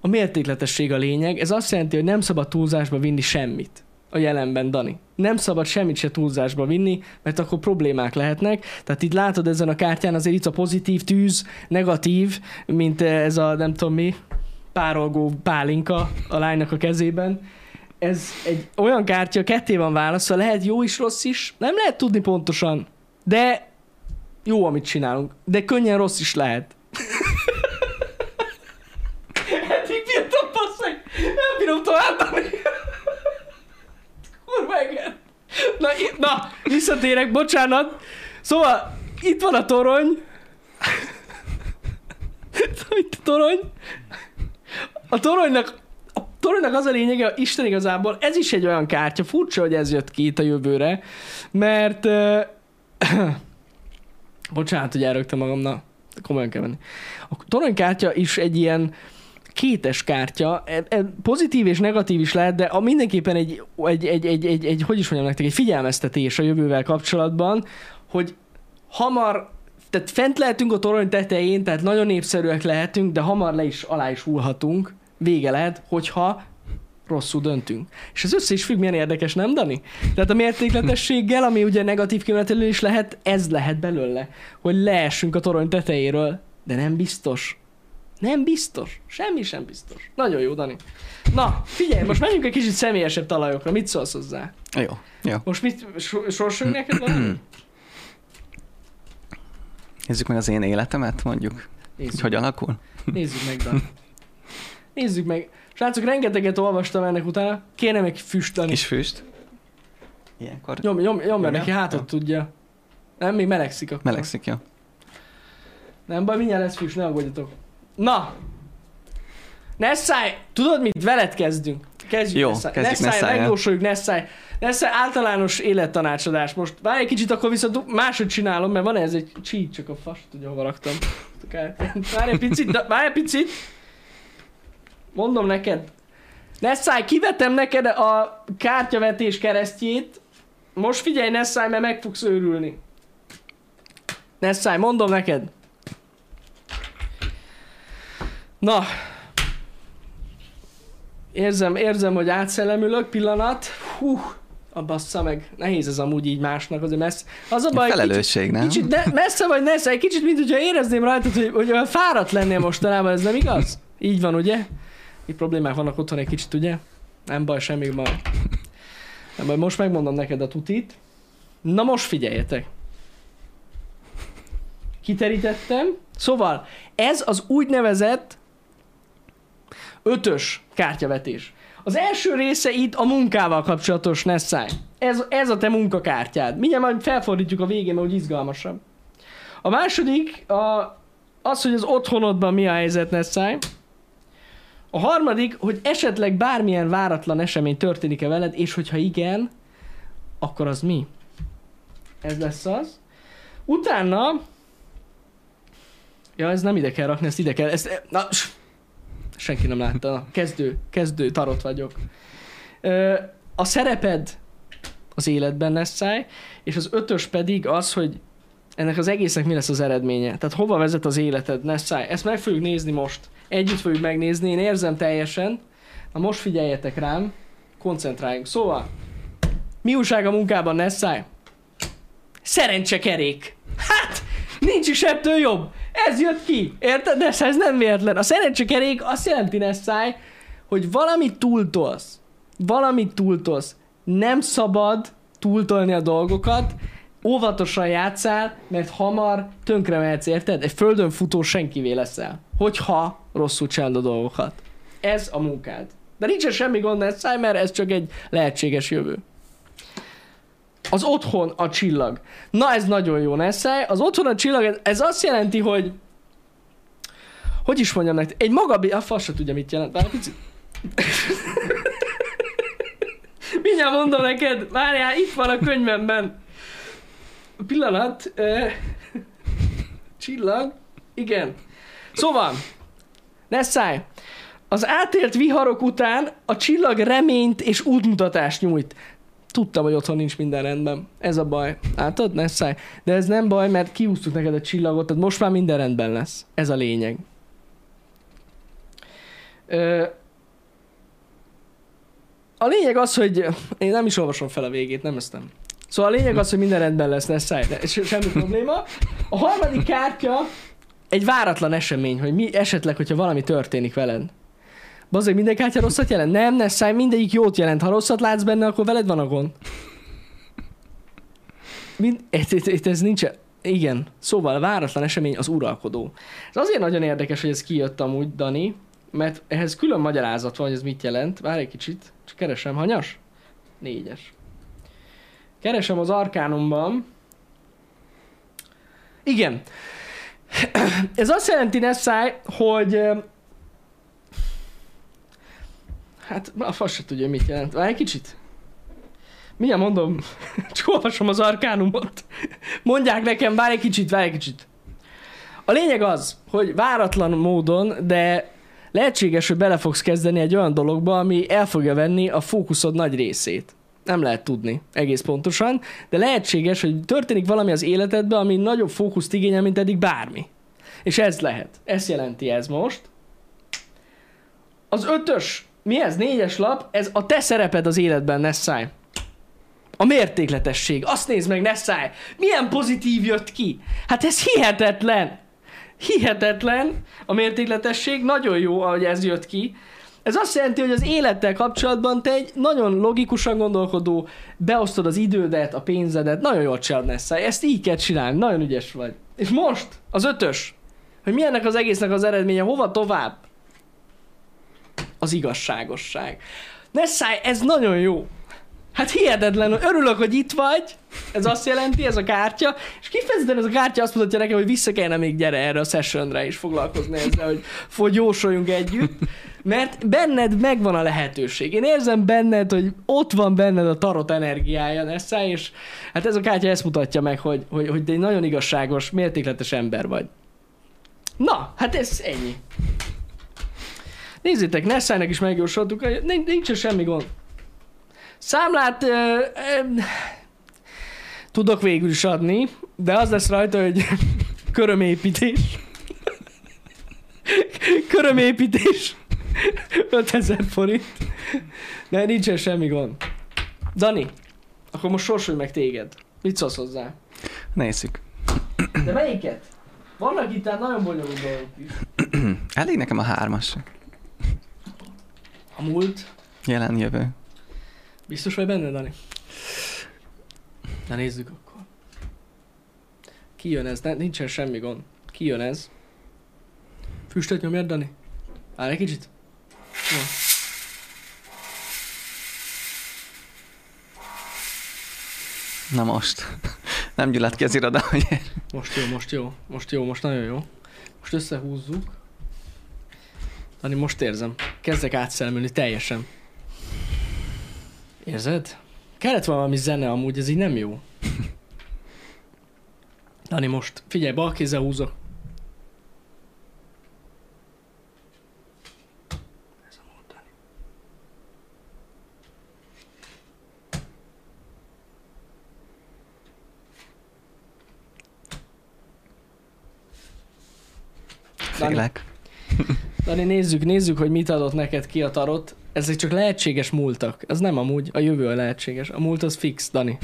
A mértékletesség a lényeg, ez azt jelenti, hogy nem szabad túlzásba vinni semmit a jelenben, Dani. Nem szabad semmit se túlzásba vinni, mert akkor problémák lehetnek. Tehát itt látod ezen a kártyán azért itt a pozitív tűz, negatív, mint ez a nem tudom mi, párolgó pálinka a lánynak a kezében. Ez egy olyan kártya, ketté van választva, lehet jó is, rossz is, nem lehet tudni pontosan, de jó, amit csinálunk. De könnyen rossz is lehet. Eddig bírtam, basszeg! Nem bírom tovább, Kurva igen. Na, i- na, visszatérek, bocsánat. Szóval, itt van a torony. Szóval itt a torony. A toronynak, a toronynak az a lényege, Isten igazából, ez is egy olyan kártya, furcsa, hogy ez jött ki itt a jövőre, mert uh, bocsánat, hogy elrögtem magamnak, komolyan kell venni. A toronykártya is egy ilyen kétes kártya, pozitív és negatív is lehet, de a mindenképpen egy, egy, egy, egy, egy, egy, hogy is mondjam nektek, egy figyelmeztetés a jövővel kapcsolatban, hogy hamar, tehát fent lehetünk a torony tetején, tehát nagyon népszerűek lehetünk, de hamar le is, alá is hullhatunk, vége lehet, hogyha rosszul döntünk. És ez össze is függ, milyen érdekes, nem, Dani? Tehát a mértékletességgel, ami ugye negatív kimenetelő is lehet, ez lehet belőle, hogy leessünk a torony tetejéről, de nem biztos. Nem biztos. Semmi sem biztos. Nagyon jó, Dani. Na, figyelj, most menjünk egy kicsit személyesebb talajokra. Mit szólsz hozzá? Jó, jó. Most mit so- sorsoljuk neked valami? Nézzük meg az én életemet, mondjuk. Hogy Nézzük, hogy alakul. nézzük meg, Dani. Nézzük meg. Srácok, rengeteget olvastam ennek utána. Kéne egy füst, Dani. Kis füst. Ilyenkor Nyom, nyom, nyom, Jó, neki hátat jó. tudja. Nem, még melegszik akkor. melegszik, jó. Nem baj, mindjárt lesz füst, ne aggódjatok. Na! Nessáj! Tudod mit? Veled kezdünk. Kezdjük Jó, Nessáj. kezdjük Nessájjal. megjósoljuk Nessáj. Nessáj általános élettanácsadás. Most várj egy kicsit, akkor viszont máshogy csinálom, mert van ez egy cheat, csak a fast tudja, hova raktam. Várj egy picit, várj egy picit. Mondom neked. Nessáj, kivetem neked a kártyavetés keresztjét. Most figyelj, Nessáj, mert meg fogsz őrülni. Nessáj, mondom neked. Na. Érzem, érzem, hogy átszellemülök. Pillanat. Hú, A bassza meg, nehéz ez amúgy így másnak, azért messze. Az a baj, Felelősség, nem? Kicsit, de messze vagy messze, egy kicsit, mint hogyha érezném rajtad, hogy, hogy olyan fáradt lennél mostanában, ez nem igaz? Így van, ugye? Itt problémák vannak otthon egy kicsit, ugye? Nem baj, semmi baj. Nem baj, most megmondom neked a tutit. Na most figyeljetek. Kiterítettem. Szóval, ez az úgynevezett ötös kártyavetés. Az első része itt a munkával kapcsolatos, Nessai. Ez, ez a te munkakártyád. Mindjárt majd felfordítjuk a végén, mert úgy izgalmasabb. A második a, az, hogy az otthonodban mi a helyzet, Nessai. A harmadik, hogy esetleg bármilyen váratlan esemény történik-e veled, és hogyha igen, akkor az mi? Ez lesz az. Utána... Ja, ez nem ide kell rakni, ezt ide kell. Ezt, na, senki nem látta. Kezdő, kezdő tarot vagyok. A szereped az életben lesz száj, és az ötös pedig az, hogy ennek az egésznek mi lesz az eredménye. Tehát hova vezet az életed, Nessai? Ezt meg fogjuk nézni most. Együtt fogjuk megnézni, én érzem teljesen. Na most figyeljetek rám, koncentráljunk. Szóval, mi újság a munkában, Nessai? Szerencsekerék. Hát, nincs is ettől jobb. Ez jött ki. Érted? De ez nem véletlen. A szerencsekerék azt jelenti, Nessai, hogy valamit túltolsz. Valamit túltolsz. Nem szabad túltolni a dolgokat, óvatosan játszál, mert hamar tönkre mehetsz, érted? Egy földön futó senkivé leszel. Hogyha rosszul csinálod a dolgokat. Ez a munkád. De nincsen semmi gond Nessai, mert ez csak egy lehetséges jövő. Az otthon a csillag. Na ez nagyon jó, Nessai. Az otthon a csillag, ez, azt jelenti, hogy hogy is mondjam nektek, egy magabi... A fasz tudja, mit jelent. Várj, picit. Mindjárt mondom neked, várjál, itt van a könyvemben. Pillanat. Uh, csillag. Igen. Szóval, Nessai, az átélt viharok után a csillag reményt és útmutatást nyújt. Tudtam, hogy otthon nincs minden rendben. Ez a baj. Látod, Nessai? De ez nem baj, mert kiúztuk neked a csillagot, tehát most már minden rendben lesz. Ez a lényeg. Ö, a lényeg az, hogy én nem is olvasom fel a végét, nem ezt nem. Szóval a lényeg az, hogy minden rendben lesz, ne szállj, semmi probléma. A harmadik kártya egy váratlan esemény, hogy mi esetleg, hogyha valami történik veled. Bazeg, minden kártya rosszat jelent? Nem, ne szállj, mindegyik jót jelent. Ha rosszat látsz benne, akkor veled van a gond. Mind, ez, ez, ez nincs, igen. Szóval váratlan esemény az uralkodó. Ez azért nagyon érdekes, hogy ez kijött amúgy, Dani, mert ehhez külön magyarázat van, hogy ez mit jelent. Várj egy kicsit, csak keresem. Hanyas? Négyes. Keresem az arkánumban. Igen. Ez azt jelenti, Nessai, hogy hát a fasz se tudja, mit jelent. Várj egy kicsit. Mindjárt mondom, csak olvasom az arkánumot. Mondják nekem, várj egy kicsit, várj egy kicsit. A lényeg az, hogy váratlan módon, de lehetséges, hogy bele fogsz kezdeni egy olyan dologba, ami el fogja venni a fókuszod nagy részét. Nem lehet tudni egész pontosan, de lehetséges, hogy történik valami az életedben, ami nagyobb fókuszt igényel, mint eddig bármi. És ez lehet. Ezt jelenti ez most. Az ötös, mi ez? Négyes lap, ez a te szereped az életben, Nessai. A mértékletesség. Azt nézd meg, Nessai. Milyen pozitív jött ki. Hát ez hihetetlen. Hihetetlen a mértékletesség. Nagyon jó, ahogy ez jött ki. Ez azt jelenti, hogy az élettel kapcsolatban te egy nagyon logikusan gondolkodó, beosztod az idődet, a pénzedet, nagyon jól csinálod Nessai. Ezt így kell csinálni, nagyon ügyes vagy. És most, az ötös, hogy mi ennek az egésznek az eredménye, hova tovább? Az igazságosság. Nessai, ez nagyon jó. Hát hihetetlen, örülök, hogy itt vagy, ez azt jelenti, ez a kártya, és kifejezetten ez a kártya azt mutatja nekem, hogy vissza kellene még gyere erre a sessionre és foglalkozni ezzel, hogy fogyósoljunk együtt, mert benned megvan a lehetőség. Én érzem benned, hogy ott van benned a tarot energiája, Nessa, és hát ez a kártya ezt mutatja meg, hogy, hogy, hogy te egy nagyon igazságos, mértékletes ember vagy. Na, hát ez ennyi. Nézzétek, Nessának is megjósoltuk, nincs, nincs semmi gond. Számlát ö, ö, tudok végül is adni, de az lesz rajta, hogy körömépítés. körömépítés. 5000 forint. De nincsen semmi gond. Dani, Akkor most sorsolj meg téged. Mit szólsz hozzá? Nézzük. De melyiket? Vannak itt nagyon bonyolult dolgok is. Elég nekem a hármas. A múlt. Jelen jövő. Biztos vagy benne, Dani? Na nézzük akkor. Ki jön ez? Nincsen semmi gond. Ki jön ez? Füstöt nyomjad, Dani? Állj egy kicsit. Jó. Na most. Nem gyulladt ki az iroda, hogy Most jó, most jó. Most jó, most nagyon jó. Most összehúzzuk. Dani, most érzem. Kezdek átszelmülni teljesen. Érzed? Kellett valami zene amúgy, ez így nem jó. Dani, most figyelj, bal kézzel húzok. Félek. Dani, nézzük, nézzük, hogy mit adott neked ki a tarot. Ezek csak lehetséges múltak. Ez nem amúgy, a jövő a lehetséges. A múlt az fix, Dani.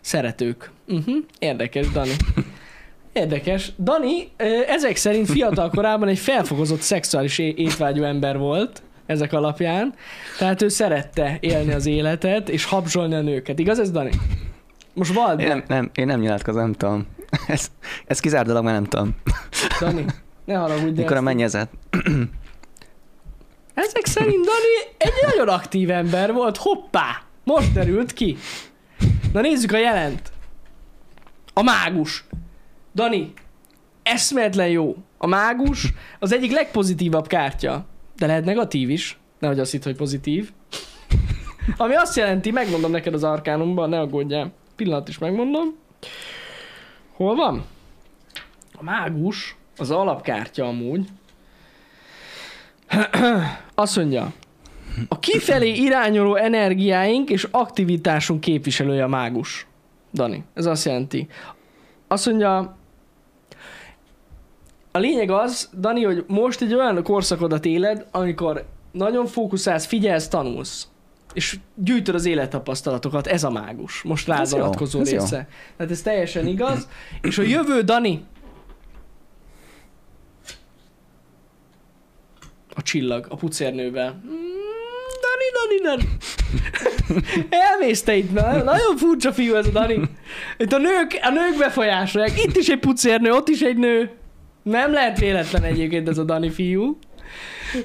Szeretők. Uh-huh. Érdekes, Dani. Érdekes. Dani ezek szerint fiatal korában egy felfokozott szexuális é- étvágyú ember volt, ezek alapján. Tehát ő szerette élni az életet, és habzsolni a nőket. Igaz ez, Dani? Most vald Én nem, nem, én nem nyilatkozom, nem tudom. Ez, ez kizárt dolog, mert nem tudom. Dani. Ne haragudj, Mikor a mennyezet. Ezek szerint Dani egy nagyon aktív ember volt. Hoppá! Most derült ki. Na nézzük a jelent. A mágus. Dani, eszméletlen jó. A mágus az egyik legpozitívabb kártya. De lehet negatív is. Nehogy azt hitt, hogy pozitív. Ami azt jelenti, megmondom neked az arkánumban, ne aggódjál. Pillanat is megmondom. Hol van? A mágus, az alapkártya amúgy. Azt mondja, a kifelé irányuló energiáink és aktivitásunk képviselője a mágus. Dani, ez azt jelenti. Azt mondja, a lényeg az, Dani, hogy most egy olyan korszakodat éled, amikor nagyon fókuszálsz, figyelsz, tanulsz. És gyűjtöd az élettapasztalatokat, ez a mágus. Most rád vonatkozó ez jó. része. Tehát ez teljesen igaz. És a jövő, Dani, a csillag, a pucérnővel. Mm, Dani, Dani, Dani. Elmész te itt, na, nagyon furcsa fiú ez a Dani. Itt a nők, a nők befolyásolják. Itt is egy pucérnő, ott is egy nő. Nem lehet véletlen egyébként ez a Dani fiú.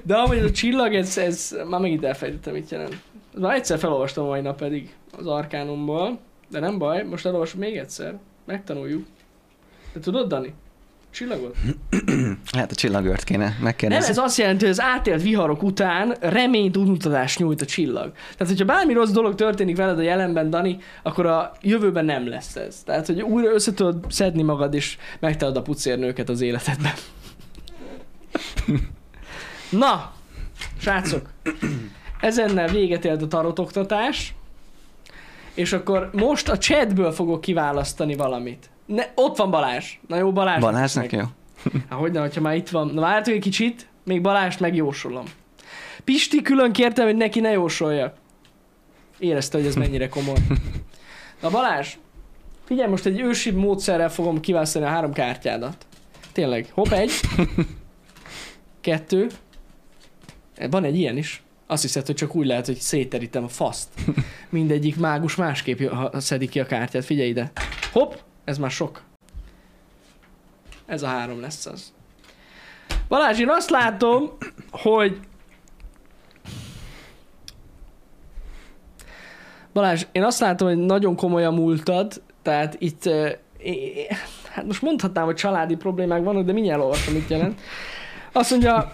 De amúgy ez a csillag, ez, ez már megint elfelejtettem, mit jelent. Már egyszer felolvastam mai nap pedig az Arkánumból, de nem baj, most elolvasom még egyszer. Megtanuljuk. De tudod, Dani? Csillagot? Hát a csillagört kéne Nem, megkérdezni. ez azt jelenti, hogy az átélt viharok után reményt, útmutatást nyújt a csillag. Tehát, hogyha bármi rossz dolog történik veled a jelenben, Dani, akkor a jövőben nem lesz ez. Tehát, hogy újra össze tudod szedni magad, és megtalad a pucérnőket az életedben. Na, srácok, ezennel véget ért a tarotoktatás, és akkor most a chatből fogok kiválasztani valamit. Ne, ott van Balázs. Na jó, Balázs. Balázsnak jó? Hát hogyne, hogyha már itt van. Na várjátok egy kicsit, még Balást megjósolom. Pisti külön kértem, hogy neki ne jósoljak. Érezte, hogy ez mennyire komoly. Na Balázs, figyelj, most egy ősi módszerrel fogom kiválasztani a három kártyádat. Tényleg. Hopp, egy. Kettő. Van egy ilyen is. Azt hiszed, hogy csak úgy lehet, hogy széterítem a faszt. Mindegyik mágus másképp szedik ki a kártyát. Figyelj ide. Hopp, ez már sok. Ez a három lesz az. Balázs, én azt látom, hogy... Balázs, én azt látom, hogy nagyon komoly a múltad, tehát itt... Hát most mondhatnám, hogy családi problémák vannak, de mindjárt olvasom, mit jelent. Azt mondja,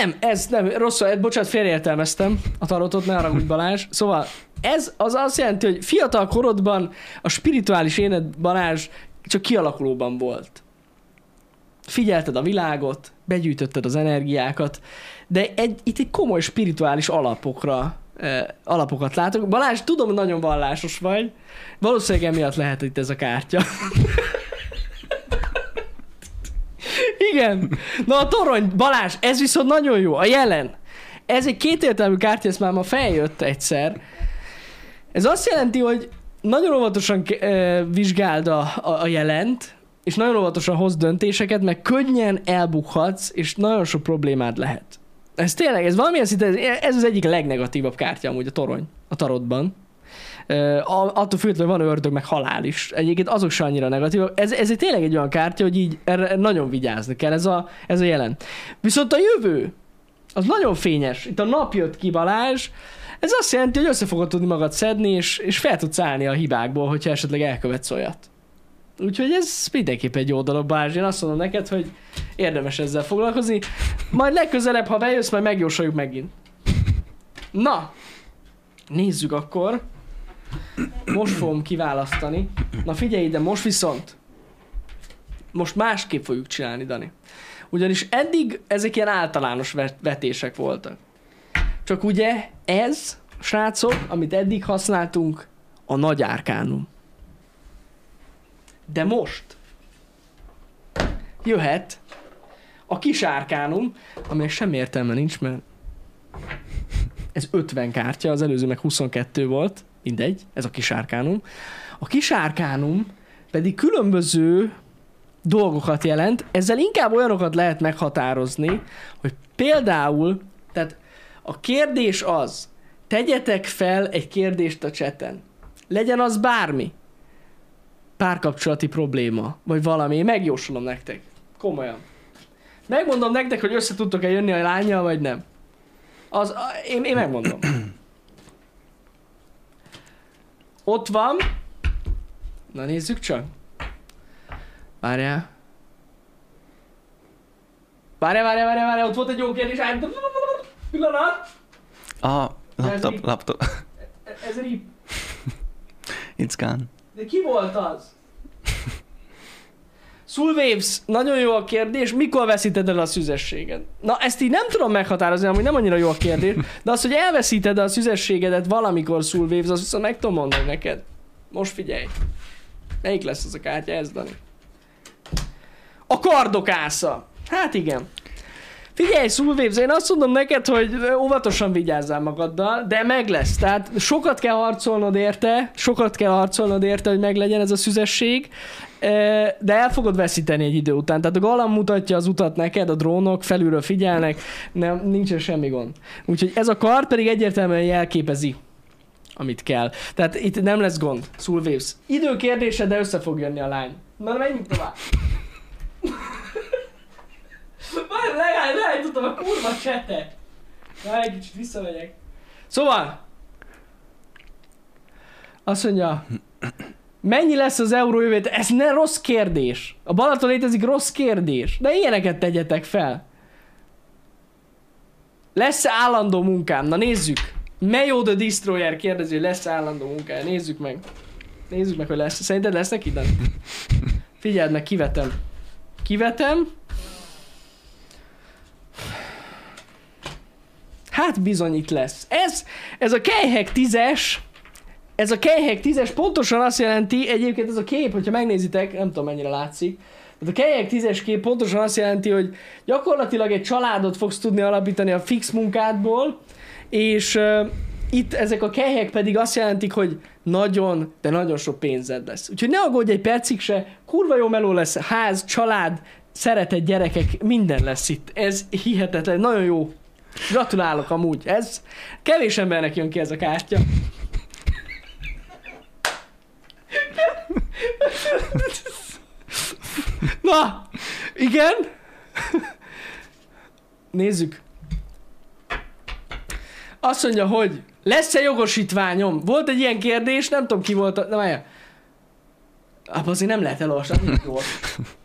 nem, ez nem, rosszul, bocsánat, félreértelmeztem a tarotot, ne haragudj Balázs. Szóval ez az azt jelenti, hogy fiatal korodban a spirituális éned Balázs csak kialakulóban volt. Figyelted a világot, begyűjtötted az energiákat, de egy, itt egy komoly spirituális alapokra eh, alapokat látok. Balázs, tudom, hogy nagyon vallásos vagy. Valószínűleg emiatt lehet itt ez a kártya. Igen. Na a torony, Balázs, ez viszont nagyon jó. A jelen. Ez egy kétértelmű kártya, ez már ma feljött egyszer. Ez azt jelenti, hogy nagyon óvatosan ö, vizsgáld a, a, a jelent, és nagyon óvatosan hoz döntéseket, mert könnyen elbukhatsz, és nagyon sok problémád lehet. Ez tényleg, ez valamilyen szinten, ez az egyik legnegatívabb kártya amúgy a torony, a tarotban. Attól függetlenül van ördög, meg halál is. Egyébként azok se annyira negatívak. Ez, ez tényleg egy olyan kártya, hogy így erre nagyon vigyázni kell, ez a, ez a jelen. Viszont a jövő, az nagyon fényes. Itt a nap jött ki Balázs, ez azt jelenti, hogy össze fogod tudni magad szedni, és, és fel tudsz állni a hibákból, hogyha esetleg elkövetsz olyat. Úgyhogy ez mindenképp egy jó dolog, Balázs. Én azt mondom neked, hogy érdemes ezzel foglalkozni. Majd legközelebb, ha bejössz, majd megjósoljuk megint. Na, nézzük akkor. Most fogom kiválasztani. Na figyelj ide, most viszont most másképp fogjuk csinálni, Dani. Ugyanis eddig ezek ilyen általános vet- vetések voltak. Csak ugye ez, srácok, amit eddig használtunk, a nagy árkánum. De most jöhet a kis árkánum, aminek semmi értelme nincs, mert ez 50 kártya, az előző meg 22 volt, mindegy, ez a kis árkánum. A kis árkánum pedig különböző dolgokat jelent, ezzel inkább olyanokat lehet meghatározni, hogy például, tehát a kérdés az, tegyetek fel egy kérdést a cseten. Legyen az bármi. Párkapcsolati probléma, vagy valami. Én megjósolom nektek. Komolyan. Megmondom nektek, hogy össze tudtok-e jönni a lányjal, vagy nem. Az, én, én megmondom. Ott van. Na nézzük csak. Várjál. Várjál, várjál, várjál, várjál, ott volt egy jó kérdés. Állj, Pillanat! A laptop, laptop. Ez rip. It's gone. De ki volt az? Soulwaves, nagyon jó a kérdés, mikor veszíted el a szüzességed? Na, ezt így nem tudom meghatározni, ami nem annyira jó a kérdés, de az, hogy elveszíted a szüzességedet valamikor Soulwaves, az viszont meg tudom mondani neked. Most figyelj. Melyik lesz az a kártya? Ez, Dani. A kardokásza. Hát igen. Figyelj, Soulwaves, én azt mondom neked, hogy óvatosan vigyázzál magaddal, de meg lesz. Tehát sokat kell harcolnod érte, sokat kell harcolnod érte, hogy meglegyen ez a szüzesség, eh, de el fogod veszíteni egy idő után. Tehát a galam mutatja az utat neked, a drónok felülről figyelnek, nem, nincsen semmi gond. Úgyhogy ez a kard pedig egyértelműen jelképezi amit kell. Tehát itt nem lesz gond, Soulwaves. Idő kérdése, de össze fog jönni a lány. Na, menjünk tovább. Várj, leáll, leállítottam a kurva csetet. Na, egy kicsit visszamegyek. Szóval, azt mondja, mennyi lesz az euró jövő? Ez ne rossz kérdés. A Balaton létezik rossz kérdés. De ilyeneket tegyetek fel. Lesz állandó munkám? Na nézzük. Mayo the Destroyer kérdezi, hogy lesz állandó munkája. Nézzük meg. Nézzük meg, hogy lesz. Szerinted lesz neki, Dani? Figyeld meg, kivetem. Kivetem. Hát bizony itt lesz. Ez, ez a Kejhek 10-es, ez a Kejhek 10-es pontosan azt jelenti, egyébként ez a kép, hogyha megnézitek, nem tudom mennyire látszik, tehát a Kejhek 10-es kép pontosan azt jelenti, hogy gyakorlatilag egy családot fogsz tudni alapítani a fix munkádból, és uh, itt ezek a kelyhek pedig azt jelentik, hogy nagyon, de nagyon sok pénzed lesz. Úgyhogy ne aggódj egy percig se, kurva jó meló lesz, ház, család, szeretett gyerekek, minden lesz itt. Ez hihetetlen, nagyon jó. Gratulálok amúgy. Ez kevés embernek jön ki ez a kártya. Na, igen. Nézzük. Azt mondja, hogy lesz-e jogosítványom? Volt egy ilyen kérdés, nem tudom ki volt. A... Na várjál. Ah, azért nem lehet elolvasni. Jó.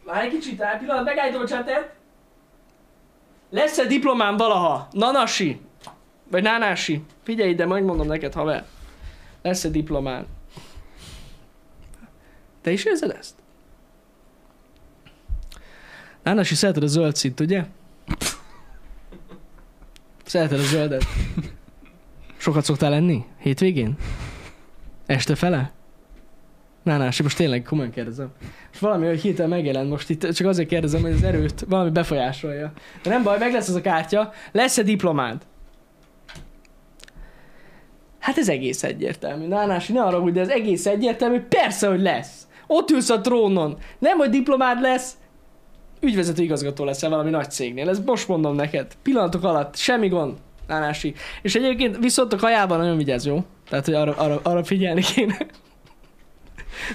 Várj egy kicsit, pillanat, megállítom a csatet. Lesz-e diplomám valaha? Nanasi? Vagy Nánási? Figyelj ide, megmondom neked, haver. Lesz-e diplomán? Te is érzed ezt? Nánási, szereted a zöld szint, ugye? Szereted a zöldet? Sokat szoktál lenni? Hétvégén? Este fele? Nánási, most tényleg komolyan kérdezem. És valami, hogy hirtelen megjelent most itt, csak azért kérdezem, hogy az erőt valami befolyásolja. De nem baj, meg lesz az a kártya. Lesz-e diplomád? Hát ez egész egyértelmű. Nánási, ne arra, de ez egész egyértelmű. Persze, hogy lesz. Ott ülsz a trónon. Nem, hogy diplomád lesz, ügyvezető igazgató leszel valami nagy cégnél. Ez most mondom neked. Pillanatok alatt. Semmi gond. Nánási. És egyébként viszont a kajában nagyon vigyázz, jó? Tehát, hogy arra, arra, arra figyelni kéne.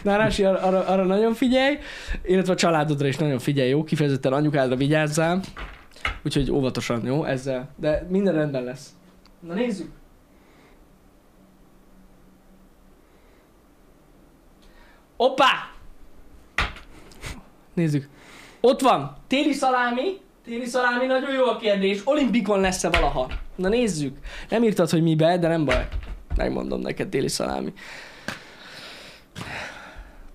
Nánási, arra, arra, arra, nagyon figyelj, illetve a családodra is nagyon figyelj, jó? Kifejezetten anyukádra vigyázzál. Úgyhogy óvatosan, jó? Ezzel. De minden rendben lesz. Na nézzük. Oppá! Nézzük. Ott van. Téli szalámi. Téli szalámi, nagyon jó a kérdés. Olimpikon lesz-e valaha? Na nézzük. Nem írtad, hogy mibe, de nem baj. Megmondom neked, téli szalámi.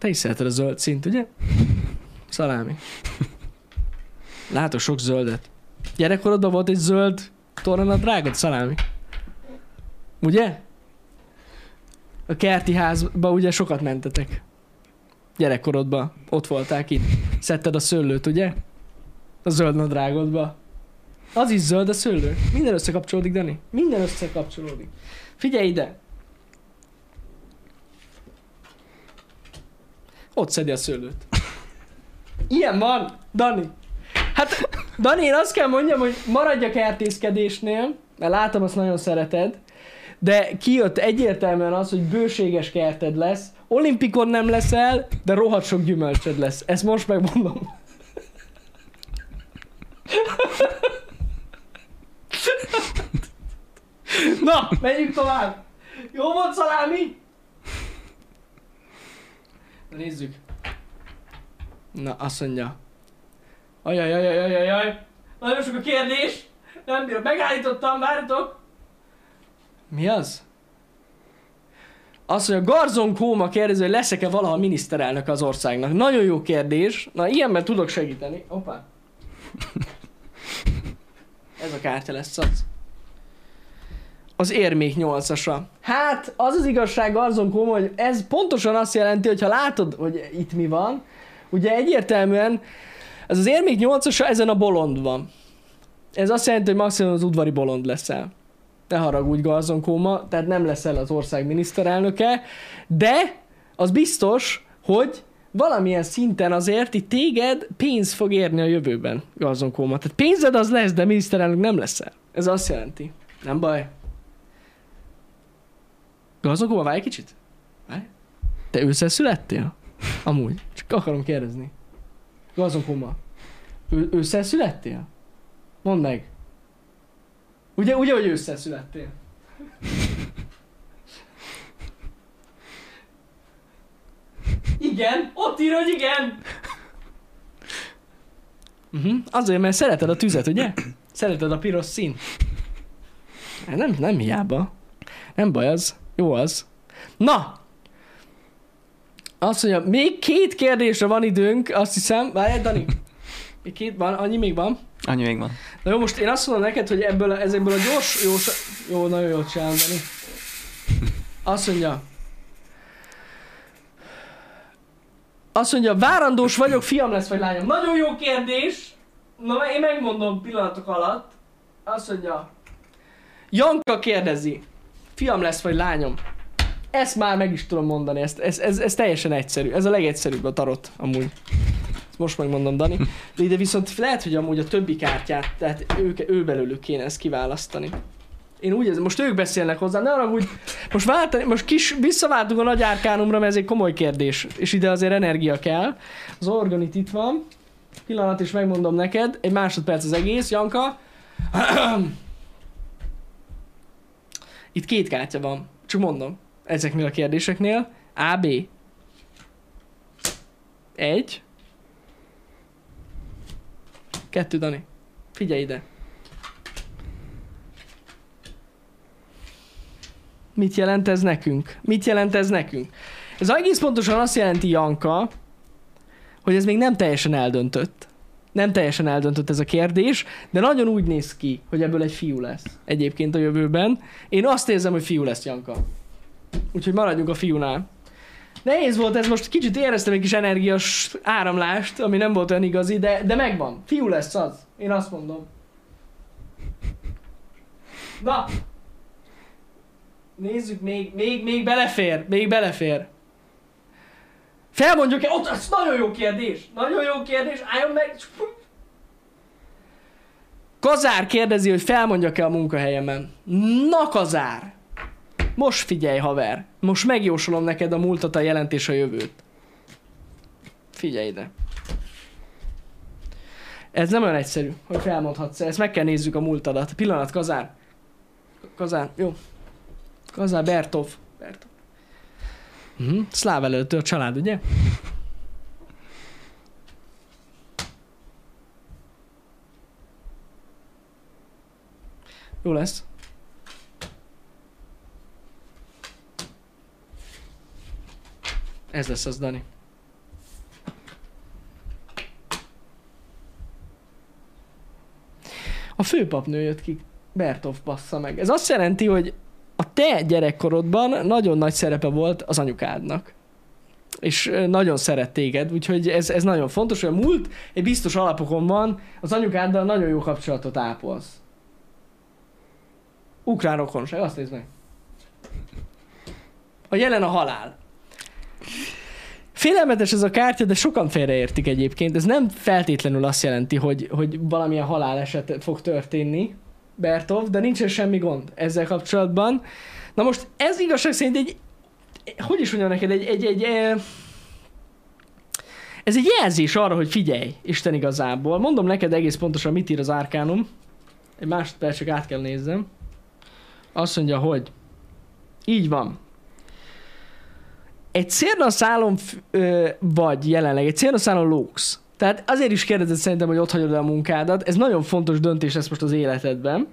Te is szereted a zöld szint, ugye? Szalámi. Látok sok zöldet. Gyerekkorodban volt egy zöld tornanadrágod, szalámi? Ugye? A kerti házba ugye sokat mentetek. Gyerekkorodban. Ott voltál itt. Szedted a szőlőt, ugye? A zöld nadrágodba. Az is zöld a szőlő. Minden összekapcsolódik, Dani. Minden összekapcsolódik. Figyelj ide. Ott szedi a szőlőt. Ilyen van, Dani. Hát, Dani, én azt kell mondjam, hogy maradj a kertészkedésnél, mert látom, azt nagyon szereted, de kijött egyértelműen az, hogy bőséges kerted lesz, olimpikon nem leszel, de rohadt sok gyümölcsöd lesz. Ezt most megmondom. Na, menjünk tovább. Jó volt, szalámi? Nézzük. Na, azt mondja. Ajajajajajajaj. Nagyon sok a kérdés. Nem bírom. Megállítottam, várjatok. Mi az? Azt mondja, Garzon Kóma kérdezi, hogy leszek-e valaha miniszterelnök az országnak. Nagyon jó kérdés. Na, ilyenben tudok segíteni. Hoppá. Ez a kártya lesz az. Az érmék 8-asra. Hát, az az igazság Garzon Kóma, hogy ez pontosan azt jelenti, hogy ha látod, hogy itt mi van, ugye egyértelműen ez az érmék 8-asa ezen a bolond van. Ez azt jelenti, hogy maximum az udvari bolond leszel ne haragudj Garzon tehát nem leszel az ország miniszterelnöke, de az biztos, hogy valamilyen szinten azért itt téged pénz fog érni a jövőben, Garzon. Tehát pénzed az lesz, de miniszterelnök nem leszel. Ez azt jelenti. Nem baj. Garzon Kóma, várj kicsit. Várj. Te ősszel születtél? Amúgy. Csak akarom kérdezni. Garzon Kóma. Ő, ősszel születtél? Mondd meg. Ugye, ugye, hogy ősszel születtél? Igen, ott ír, hogy igen. Uh-huh. Azért, mert szereted a tüzet, ugye? Szereted a piros szín. Nem, nem hiába. Nem baj az. Jó az. Na! Azt mondja, még két kérdésre van időnk, azt hiszem. Várj, Dani. Még két van, annyi még van. Annyi még van. Na jó, most én azt mondom neked, hogy ebből, a, ezekből a gyors, jó, jó nagyon jól csinálom, Dani. Azt mondja, azt mondja, várandós vagyok, fiam lesz vagy lányom. Nagyon jó kérdés. Na, én megmondom pillanatok alatt. Azt mondja, Janka kérdezi, fiam lesz vagy lányom. Ezt már meg is tudom mondani, ez, ez, ez, ez teljesen egyszerű. Ez a legegyszerűbb a tarot, amúgy. Ezt most megmondom, Dani. De ide viszont lehet, hogy amúgy a többi kártyát, tehát ők, ő belőlük kéne ezt kiválasztani. Én úgy érzem, most ők beszélnek hozzá, ne arra úgy, most, váltani, most kis, visszaváltunk a nagy árkánumra, mert ez egy komoly kérdés, és ide azért energia kell. Az organit itt van, pillanat is megmondom neked, egy másodperc az egész, Janka. Itt két kártya van, csak mondom, ezeknél a kérdéseknél. A, B. Egy. Kettő, Dani. Figyelj ide. Mit jelent ez nekünk? Mit jelent ez nekünk? Ez egész pontosan azt jelenti, Janka, hogy ez még nem teljesen eldöntött. Nem teljesen eldöntött ez a kérdés, de nagyon úgy néz ki, hogy ebből egy fiú lesz egyébként a jövőben. Én azt érzem, hogy fiú lesz, Janka. Úgyhogy maradjunk a fiúnál. Nehéz volt ez, most kicsit éreztem egy kis energias áramlást, ami nem volt olyan igazi, de, de megvan. Fiú lesz az. Én azt mondom. Na. Nézzük, még, még, még belefér, még belefér. Felmondjuk-e? Ott, ez nagyon jó kérdés. Nagyon jó kérdés. Álljon meg. Kazár kérdezi, hogy felmondjak-e a munkahelyemen. Na Kazár! Most figyelj, haver. Most megjósolom neked a múltat, a jelentés a jövőt. Figyelj ide. Ez nem olyan egyszerű, hogy felmondhatsz ezt meg kell nézzük a múltadat. Pillanat, Kazár. Kazár, jó. Kazár, Bertov. Bertov. Mhm. Szláv előtt a család, ugye? Jó lesz. Ez lesz az, Dani. A főpapnő jött ki. Bertov bassza meg. Ez azt jelenti, hogy a te gyerekkorodban nagyon nagy szerepe volt az anyukádnak. És nagyon szeret téged, úgyhogy ez, ez nagyon fontos, hogy a múlt egy biztos alapokon van, az anyukáddal nagyon jó kapcsolatot ápolsz. Ukrán rokonság, azt nézd meg. A jelen a halál. Félelmetes ez a kártya, de sokan félreértik egyébként. Ez nem feltétlenül azt jelenti, hogy, hogy valamilyen haláleset fog történni, Bertov, de nincsen semmi gond ezzel kapcsolatban. Na most ez igazság szerint egy, hogy is mondjam neked, egy, egy, egy, eh, ez egy jelzés arra, hogy figyelj, Isten igazából. Mondom neked egész pontosan, mit ír az árkánum. Egy másodperc csak át kell nézzem. Azt mondja, hogy így van. Egy ö, vagy jelenleg, egy cérnaszálon lógsz. Tehát azért is kérdezed szerintem, hogy ott hagyod el a munkádat. Ez nagyon fontos döntés lesz most az életedben.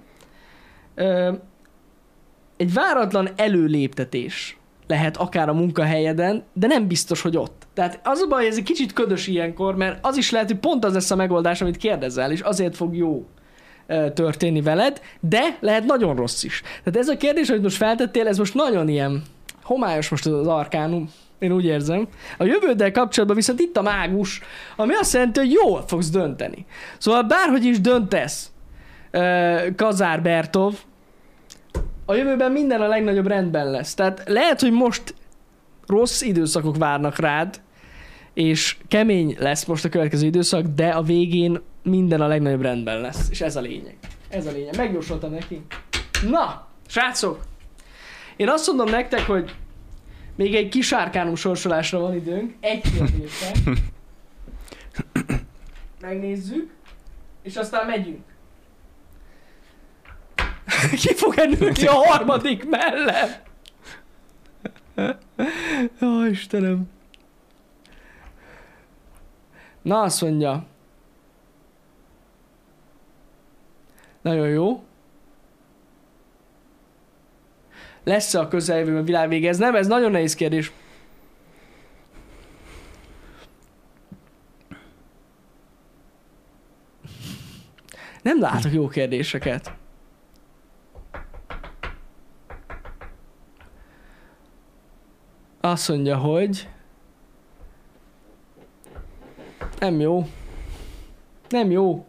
Egy váratlan előléptetés lehet akár a munkahelyeden, de nem biztos, hogy ott. Tehát az a baj, ez egy kicsit ködös ilyenkor, mert az is lehet, hogy pont az lesz a megoldás, amit kérdezel, és azért fog jó történni veled, de lehet nagyon rossz is. Tehát ez a kérdés, amit most feltettél, ez most nagyon ilyen homályos most az arkánum. Én úgy érzem. A jövőddel kapcsolatban viszont itt a mágus, ami azt jelenti, hogy jól fogsz dönteni. Szóval bárhogy is döntesz, Kazár Bertov, a jövőben minden a legnagyobb rendben lesz. Tehát lehet, hogy most rossz időszakok várnak rád, és kemény lesz most a következő időszak, de a végén minden a legnagyobb rendben lesz. És ez a lényeg. Ez a lényeg. Megjósoltam neki. Na, srácok! Én azt mondom nektek, hogy még egy kis árkánum sorsolásra van időnk. Egy kérdésre. Megnézzük. És aztán megyünk. Ki fog ennülni a harmadik mellem? Ó, Istenem. Na, azt mondja. Nagyon jó. Lesz-e a közeljövőben a világ vége? Ez nem, ez nagyon nehéz kérdés. Nem látok jó kérdéseket. Azt mondja, hogy nem jó. Nem jó.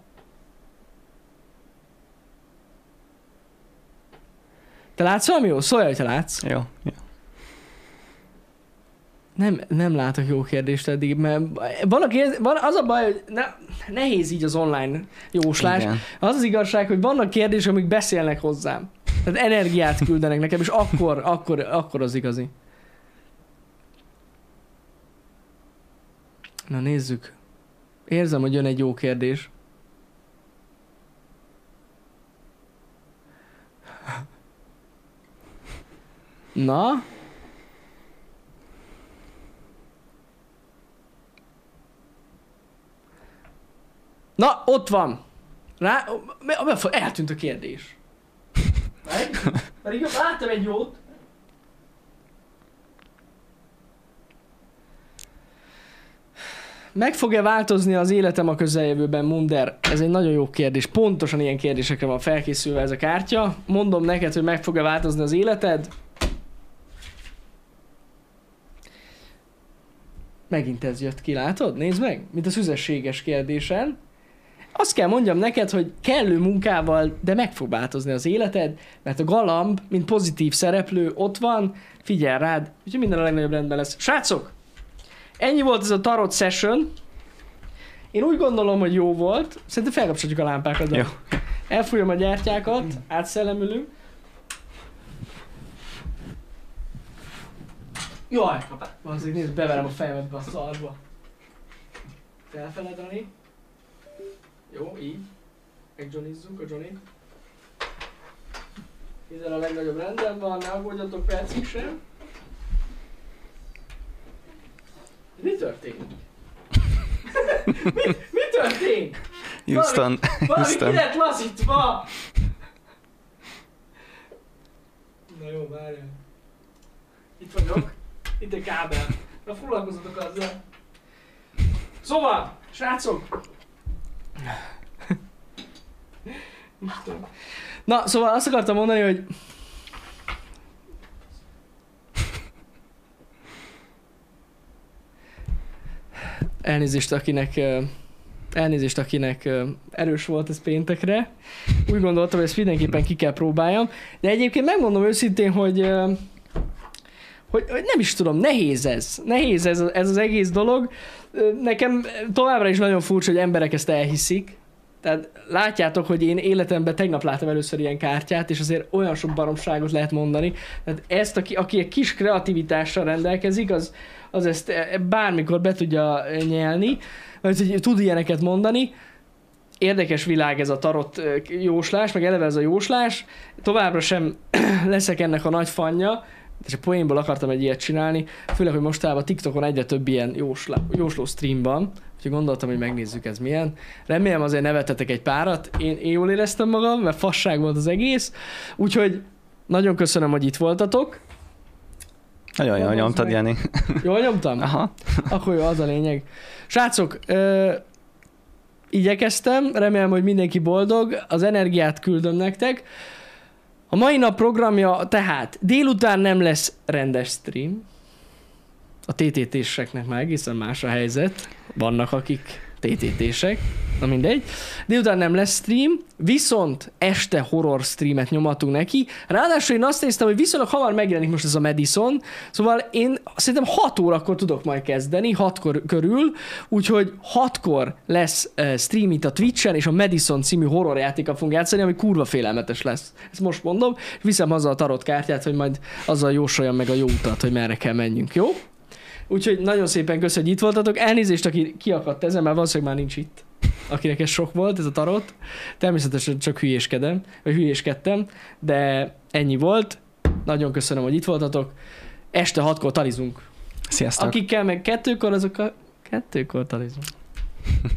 Te látsz valami jó? Szólj, hogy te látsz. Jó, jó. Nem, nem látok jó kérdést eddig, mert ilyen- van, az a baj, hogy ne, nehéz így az online jóslás. Igen. Az az igazság, hogy vannak kérdések, amik beszélnek hozzám. Tehát energiát küldenek nekem, és akkor, akkor, akkor az igazi. Na nézzük. Érzem, hogy jön egy jó kérdés. Na? Na, ott van. Rá, eltűnt a kérdés. Pedig láttam egy jót. Meg fog-e változni az életem a közeljövőben, Munder? Ez egy nagyon jó kérdés. Pontosan ilyen kérdésekre van felkészülve ez a kártya. Mondom neked, hogy meg fog-e változni az életed? Megint ez jött ki, látod? Nézd meg, mint a szüzességes kérdésen. Azt kell mondjam neked, hogy kellő munkával, de meg fog változni az életed, mert a galamb, mint pozitív szereplő ott van, figyel rád, úgyhogy minden a legnagyobb rendben lesz. Srácok, ennyi volt ez a tarot session. Én úgy gondolom, hogy jó volt. Szerintem felkapcsoljuk a lámpákat. Jó. Elfújom a gyertyákat, átszellemülünk. Jaj, azért nézd, beverem a fejemet be a szarba. Felfele, Dani. Jó, így. Megjohnizzuk a Johnny. Minden a legnagyobb rendben van, ne aggódjatok percig sem. Mi történik? mi, mi történt? Houston, Valami ki lett lazítva! Na jó, várjál. Itt vagyok. Itt egy kábel. Na foglalkozzatok azzal. Szóval, srácok! Na, szóval azt akartam mondani, hogy elnézést, akinek elnézést, akinek erős volt ez péntekre. Úgy gondoltam, hogy ezt mindenképpen ki kell próbáljam. De egyébként megmondom őszintén, hogy hogy, hogy nem is tudom, nehéz ez. Nehéz ez, ez az egész dolog. Nekem továbbra is nagyon furcsa, hogy emberek ezt elhiszik. Tehát látjátok, hogy én életemben tegnap láttam először ilyen kártyát, és azért olyan sok baromságot lehet mondani. Tehát ezt, aki, aki egy kis kreativitással rendelkezik, az, az ezt bármikor be tudja nyelni, vagy hogy tud ilyeneket mondani. Érdekes világ ez a tarot jóslás, meg eleve ez a jóslás. Továbbra sem leszek ennek a nagy fanja, és a poénból akartam egy ilyet csinálni, főleg, hogy mostában TikTokon egyre több ilyen jósla, jósló stream van, úgyhogy gondoltam, hogy megnézzük ez milyen. Remélem azért nevetetek egy párat, én, én jól éreztem magam, mert fasság volt az egész, úgyhogy nagyon köszönöm, hogy itt voltatok. Nagyon jól nyomtad, meg. Jani. Jól nyomtam? Aha. Akkor jó, az a lényeg. Srácok, ö, igyekeztem, remélem, hogy mindenki boldog, az energiát küldöm nektek. A mai nap programja tehát délután nem lesz rendes stream. A TTT-seknek már egészen más a helyzet. Vannak, akik TTT-sek, na mindegy. Délután nem lesz stream, viszont este horror streamet nyomatunk neki. Ráadásul én azt néztem, hogy viszonylag hamar megjelenik most ez a Madison, szóval én szerintem 6 órakor tudok majd kezdeni, 6 kor körül, úgyhogy 6-kor lesz uh, stream itt a Twitch-en, és a Madison című horror játéka fogunk játszani, ami kurva félelmetes lesz. Ezt most mondom, és viszem haza a tarot kártyát, hogy majd azzal jósoljam meg a jó utat, hogy merre kell menjünk, jó? Úgyhogy nagyon szépen köszönjük, hogy itt voltatok. Elnézést, aki kiakadt ezen, mert valószínűleg már nincs itt. Akinek ez sok volt, ez a tarot. Természetesen csak hülyéskedem, vagy hülyéskedtem, de ennyi volt. Nagyon köszönöm, hogy itt voltatok. Este hatkor talizunk. Sziasztok. Akikkel meg kettőkor, azok a kettőkor talizunk.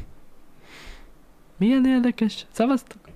Milyen érdekes. Szavaztok?